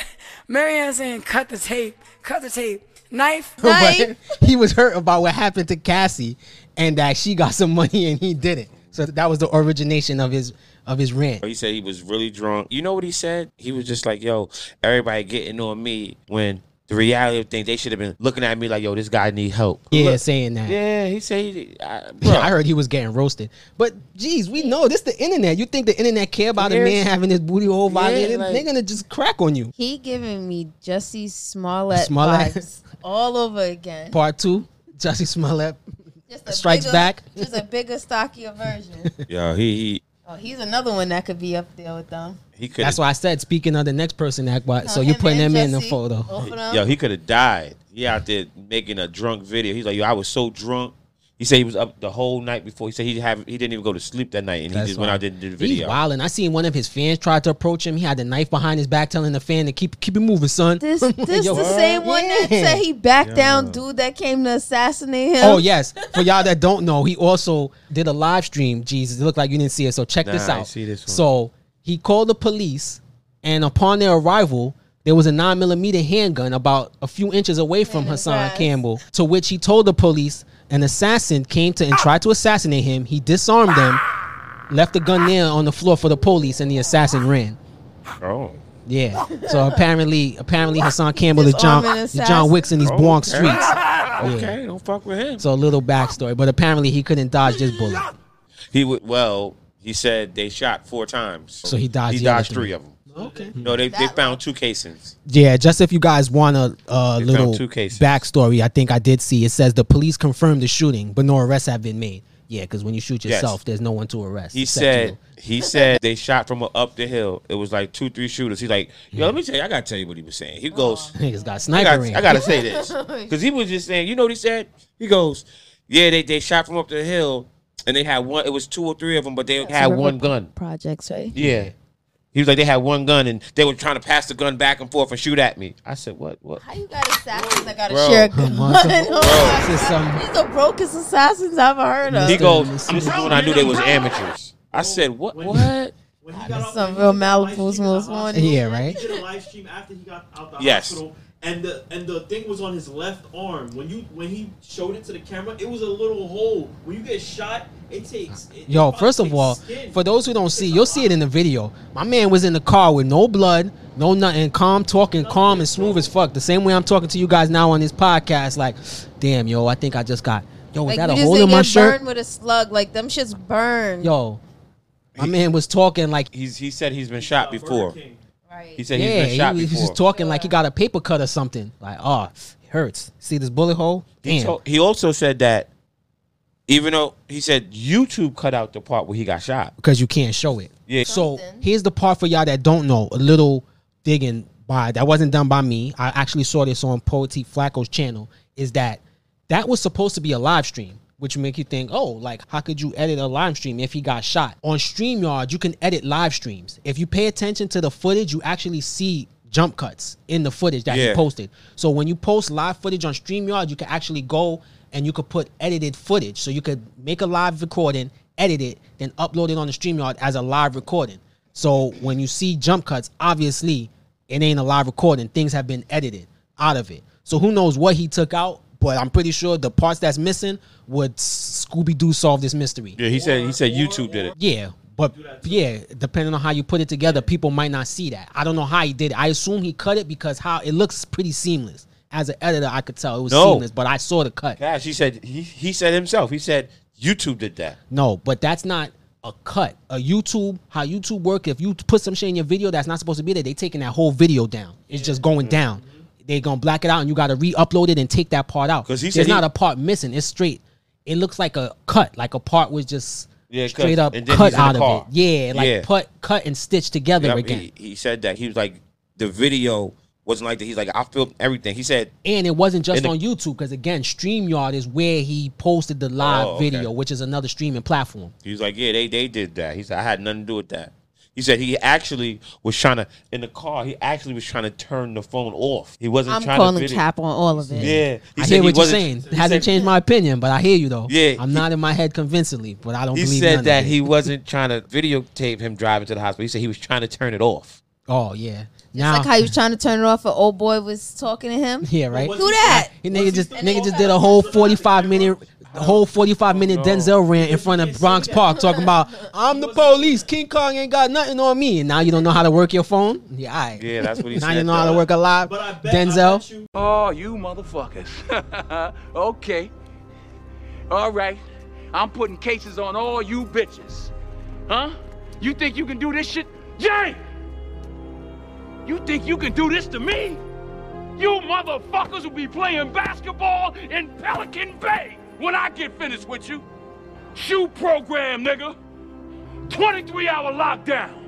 Marianne saying, cut the tape, cut the tape. Knife, But he was hurt about what happened to Cassie, and that she got some money and he didn't. So that was the origination of his of his rant. He said he was really drunk. You know what he said? He was just like, "Yo, everybody getting on me when." The reality of things, they should have been looking at me like, "Yo, this guy need help." Yeah, Look- saying that. Yeah, he said, he, I, Yeah, I heard he was getting roasted. But geez, we know this the internet. You think the internet care about a man having his booty hole Yeah, violated? like- They're gonna just crack on you. He giving me Jussie Smollett, Smollett. vibes all over again. Part two, Jussie Smollett Just a strikes bigger- back. Just a bigger, stockier version. Yo, he he Oh, he's another one that could be up there with them. he could. That's why I said speaking of the next person that but so you're him putting and him in the photo. both of them. Yo, he could have died. He out there making a drunk video. He's like, yo, I was so drunk. He said he was up the whole night before. He said he have he didn't even go to sleep that night, and he That's just went out there and did the video. He's video. wilding. I seen one of his fans try to approach him. He had the knife behind his back, telling the fan to keep keep it moving, son. This this Yo, the same one that yeah. said he backed Yeah. down dude that came to assassinate him. Oh yes. For y'all that don't know, he also did a live stream. Jesus, it looked like you didn't see it. So check this Nah, I out. see this one. So he called the police, and upon their arrival, there was a nine millimeter handgun about a few inches away from Hassan. Campbell. To which he told the police an assassin came to and tried to assassinate him. He disarmed them, left the gun there on the floor for the police, and the assassin ran. Oh, Yeah. So apparently, apparently Hassan Campbell is John, Disarming is John. Wicks in these Oh, Bronx okay. streets. okay, don't fuck with him. So a little backstory, but apparently he couldn't dodge this bullet. He would well. He said they shot four times, So he dodged He the dodged three. three of them. Okay. No, they, they found two casings. Yeah, just if you guys want a, a uh, They little two cases. backstory, I think I did see. It says the police confirmed the shooting, but no arrests have been made. Yeah, because when you shoot Yes. yourself, there's no one to arrest. He except said you. he said they shot from up the hill. It was like two, three shooters. He's like, yo, let me tell you, I gotta tell you what he was saying. He goes, niggas got I sniper got, I gotta say this because he was just saying, you know what he said? He goes, yeah, they they shot from up the hill and they had one. It was two or three of them, but they had one gun. Projects, right? Yeah. He was like, they had one gun and they were trying to pass the gun back and forth and shoot at me. I said, what? What? How you got assassins that got to share a gun? Monster. Oh, some- These are brokest assassins I've ever heard of. He goes, this is when I knew they was amateurs. I said, what? What? That's some real Malibu's most wanted. Yeah, right. He did a live stream after he got out the Yes. hospital, and the and the thing was on his left arm. When you when he showed it to the camera, it was a little hole. When you get shot, it takes. It, Yo, it first of all, skin. for those who don't see, you'll see it in the video. My man was in the car with no blood, no nothing, calm, talking calm and smooth as fuck. The same way I'm talking to you guys now on this podcast. Like, damn, yo, I think I just got. Yo, was Like that a hole didn't in my get shirt? burned with a slug. Like them shits burn. Yo, my man was talking like He's he said he's been shot before. He said yeah, he's been shot he, was before. just talking like he got a paper cut or something. Like, oh, it hurts. See this bullet hole? He, Damn. told- he also said that even though he said YouTube cut out the part where he got shot. because you can't show it. Yeah. So here's the part for y'all that don't know. A little digging by that wasn't done by me. I actually saw this on Poetry Flacco's channel. Is that that was supposed to be a live stream, which make you think, oh, like how could you edit a live stream if he got shot on StreamYard? You can edit live streams. If you pay attention to the footage, you actually see jump cuts in the footage that Yeah. he posted. So when you post live footage on StreamYard, you can actually go and you could put edited footage. So you could make a live recording, edit it, then upload it on the StreamYard as a live recording. So when you see jump cuts, obviously it ain't a live recording. Things have been edited out of it. So who knows what he took out, but I'm pretty sure the parts that's missing would Scooby Doo solve this mystery. Yeah, he said he said YouTube did it. Yeah, but yeah, depending on how you put it together, people might not see that. I don't know how he did it. I assume he cut it because how it looks pretty seamless. As an editor, I could tell it was No. seamless, but I saw the cut. Cash, he said he he said himself. He said YouTube did that. No, but that's not a cut. A YouTube, how YouTube work, if you put some shit in your video that's not supposed to be there, they taking that whole video down. It's just going mm. down. They gonna black it out and you gotta re-upload it and take that part out. 'Cause he There's he- not a part missing. It's straight. It looks like a cut, like a part was just yeah, straight up cut he's out of it. Yeah, like Yeah. put cut and stitched together Yep, again. He, he said that he was like the video wasn't like that. He's like I filmed everything. He said And it wasn't just the- on YouTube because again, StreamYard is where he posted the live Oh, okay. video, which is another streaming platform. he was like yeah they they did that. He said I had nothing to do with that. He said he actually was trying to in the car. He actually was trying to turn the phone off. He wasn't I'm trying calling to video. cap on all of it. Yeah, he I said hear he what you're wasn't- saying. It he hasn't said- changed my opinion, but I hear you though. Yeah, I'm he- not in my head convincingly, but I don't He believe said none that of it. he wasn't trying to videotape him driving to the hospital. He said he was trying to turn it off. Oh yeah. Just Now, like how he was trying to turn it off, an old boy was talking to him. yeah, right. Do that. He nigga just nigga just did a whole 45 minute the whole 45 minute Denzel rant in front of Bronx Park talking about I'm the police. King Kong ain't got nothing on me. And now you don't know how to work your phone? Yeah, all right. Yeah, that's what he now said. you know how to uh, work a live Denzel. Oh, you motherfuckers. okay. All right. I'm putting cases on all you bitches. Huh? You think you can do this shit? Jay! You think you can do this to me? You motherfuckers will be playing basketball in Pelican Bay when I get finished with you. SHU program, nigga. 23 hour lockdown.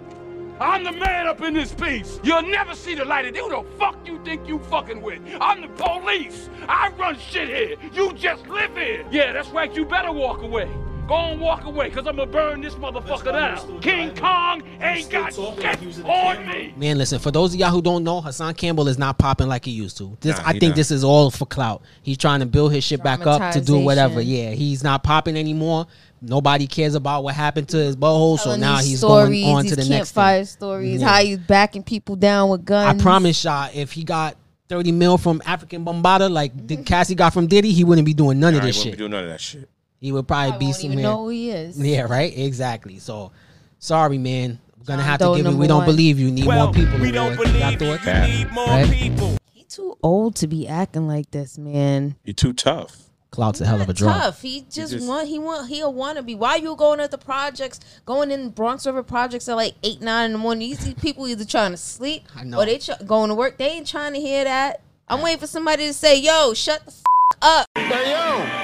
I'm the man up in this piece. You'll never see the light of day. Who the fuck you think you fucking with? I'm the police. I run shit here. You just live here. Yeah, that's right. You better walk away. Go on, walk away, cause I'ma burn this motherfucker down. King Kong ain't got shit on me. Man, listen, for those of y'all who don't know, Hassan Campbell is not popping like he used to. This Nah, I think not. this is all for clout. He's trying to build his shit back up to do whatever. Yeah, he's not popping anymore. Nobody cares about what happened to his butthole, so now he's stories, going on to the next campfire thing. stories, Yeah. how he's backing people down with guns. I promise y'all, if he got 30 mil from African Bambaataa like Cassie got from Diddy, he wouldn't be doing none Nah, of he this wouldn't shit. be doing none of that shit. He would probably I be won't even somewhere. know who he is. Yeah, right. Exactly. So, sorry, man. We're gonna have to give you. number We don't one. believe you. Need more people. we don't award. Believe you, you need more Right? people. He too old to be acting like this, man. You're too tough. Clout's a hell of a drug. Tough. He just, just- want. He want. He'll want to be. Why you going at the projects? Going in Bronx River projects at like eight, nine in the morning. You see people either trying to sleep I know. or they tr- going to work. They ain't trying to hear that. I'm waiting for somebody to say, "Yo, shut the f- up." Hey, yo,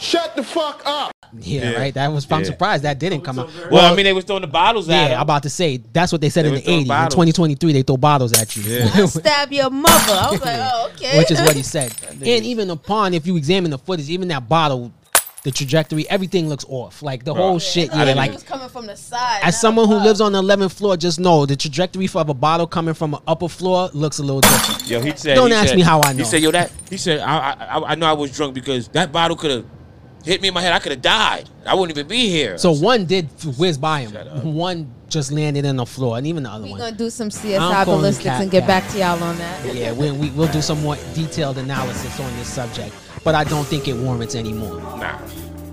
shut the fuck up. Yeah, Yeah. right. That was. I'm Yeah. surprised that didn't come out. Well, I mean, they was throwing the bottles at yeah, him. I'm about to say that's what they said They in the throwing 80s. In 2023, they throw bottles at you, Yeah. Stab your mother. I was like, oh, okay. which is what he said. And even upon, if you examine the footage, even that bottle the trajectory, everything looks off. Like the whole shit, yeah. didn't Like it was coming from the side. as someone who lives on the 11th floor, just know the trajectory for of a bottle coming from an upper floor looks a little different. Yo, he said. Don't he ask said- me how I know. He said, "Yo, that." He said, I, I, "I know I was drunk because that bottle could have hit me in my head. I could have died. I wouldn't even be here." So one did whiz by him. One just landed in the floor, and even the other one. We're gonna do some CSI calling ballistics cat- and get cat. back to y'all on that. Yeah, we, we, we'll do some more detailed analysis on this subject, but I don't think it warrants anymore. Nah.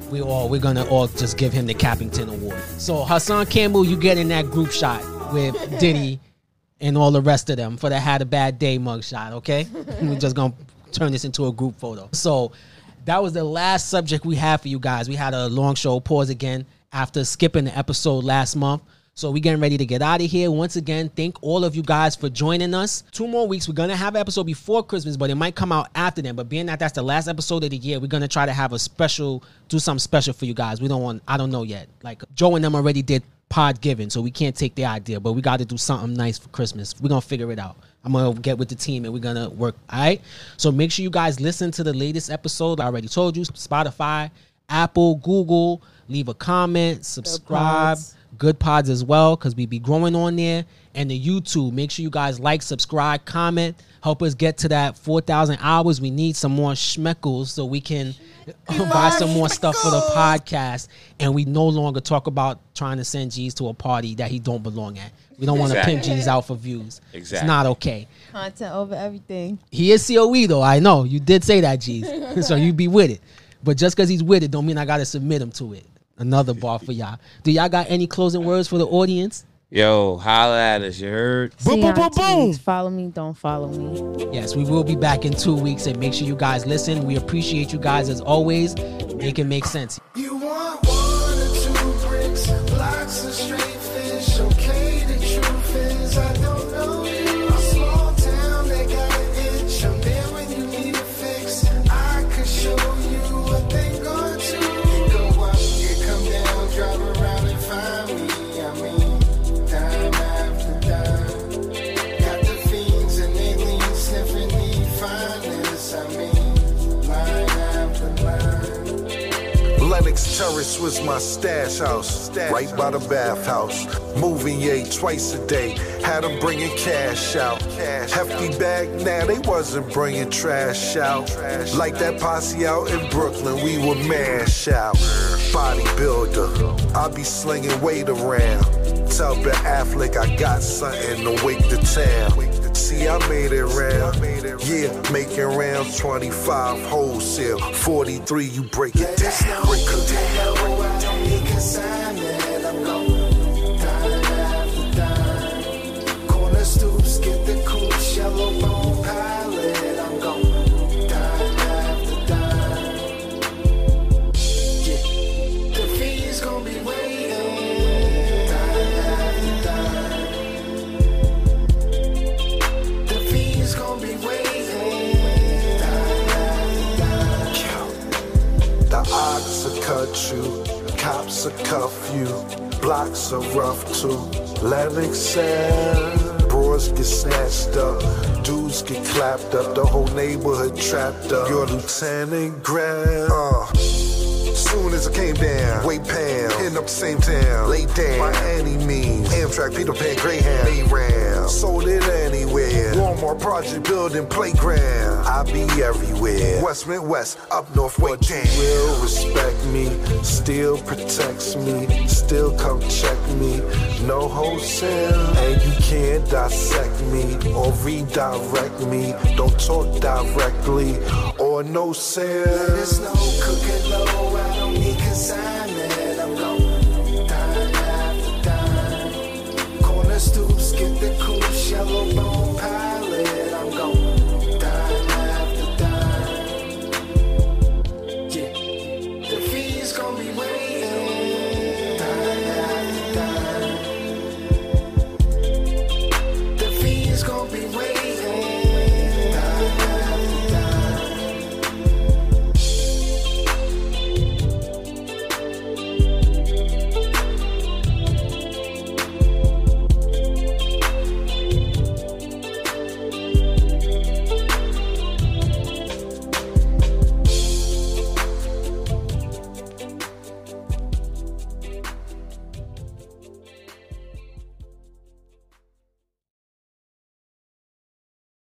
We all we're gonna all just give him the Cappington Award. So Hassan Campbell, you get in that group shot with Diddy and all the rest of them for the had a bad day mugshot. Okay, we're just gonna turn this into a group photo. So that was the last subject we had for you guys. We had a long show. Pause again after skipping the episode last month. So we getting ready to get out of here. Once again, thank all of you guys for joining us. Two more weeks. We're gonna have an episode before Christmas, but it might come out after then. But being that that's the last episode of the year, we're gonna try to have a special, do something special for you guys. We don't want, I don't know yet. Like Joe and them already did pod giving, so we can't take the idea, but we got to do something nice for Christmas. We're gonna figure it out. I'm gonna get with the team and we're gonna work. All right. So make sure you guys listen to the latest episode. I already told you, Spotify, Apple, Google. Leave a comment, subscribe. pods. Goodpods as well, because we be growing on there. And the YouTube. Make sure you guys like, subscribe, comment. Help us get to that 4,000 hours. We need some more schmeckles so we can buy some more stuff for the podcast. And we no longer talk about trying to send G's to a party that he don't belong at. We don't want to pimp Exactly. G's out for views. Exactly. It's not okay. Content over everything. He is COE though. I know you did say that, G's. so you be with it. But just because he's with it, don't mean I got to submit him to it. Another bar for y'all. Do y'all got any closing words for the audience? Yo, holla at us. You heard? See you on tweets. Follow me, don't follow me. Yes, we will be back in two weeks, and make sure you guys listen. We appreciate you guys as always. Make it make sense. You line. Terrace was my stash house, right by the bathhouse. Moving yay twice a day, had them bringing cash out. Hefty bag, now they wasn't bringing trash out. Like that posse out in Brooklyn, we would mash out. Bodybuilder, I be slinging weight around. Tell Ben Affleck I got something to wake the town. See, I made it round. Yeah, making rounds 25 wholesale. 43, you break it down. Break it down. Cuff you, blocks are rough too. Lennox Sound, bros get snatched up, dudes get clapped up, the whole neighborhood trapped up. Your lieutenant grand. Uh. Soon as I came down, weight pound, end up the same town, lay down, by any means. Amtrak, Peter Pan, Greyhound, ran, sold it anywhere. Walmart project building playground, I be everywhere. West Midwest, up north, way down. Will respect me, still protects me, still come check me. No wholesale, and you can't dissect me or redirect me. Don't talk directly or no sale. There's no cooking low, I don't need consignment.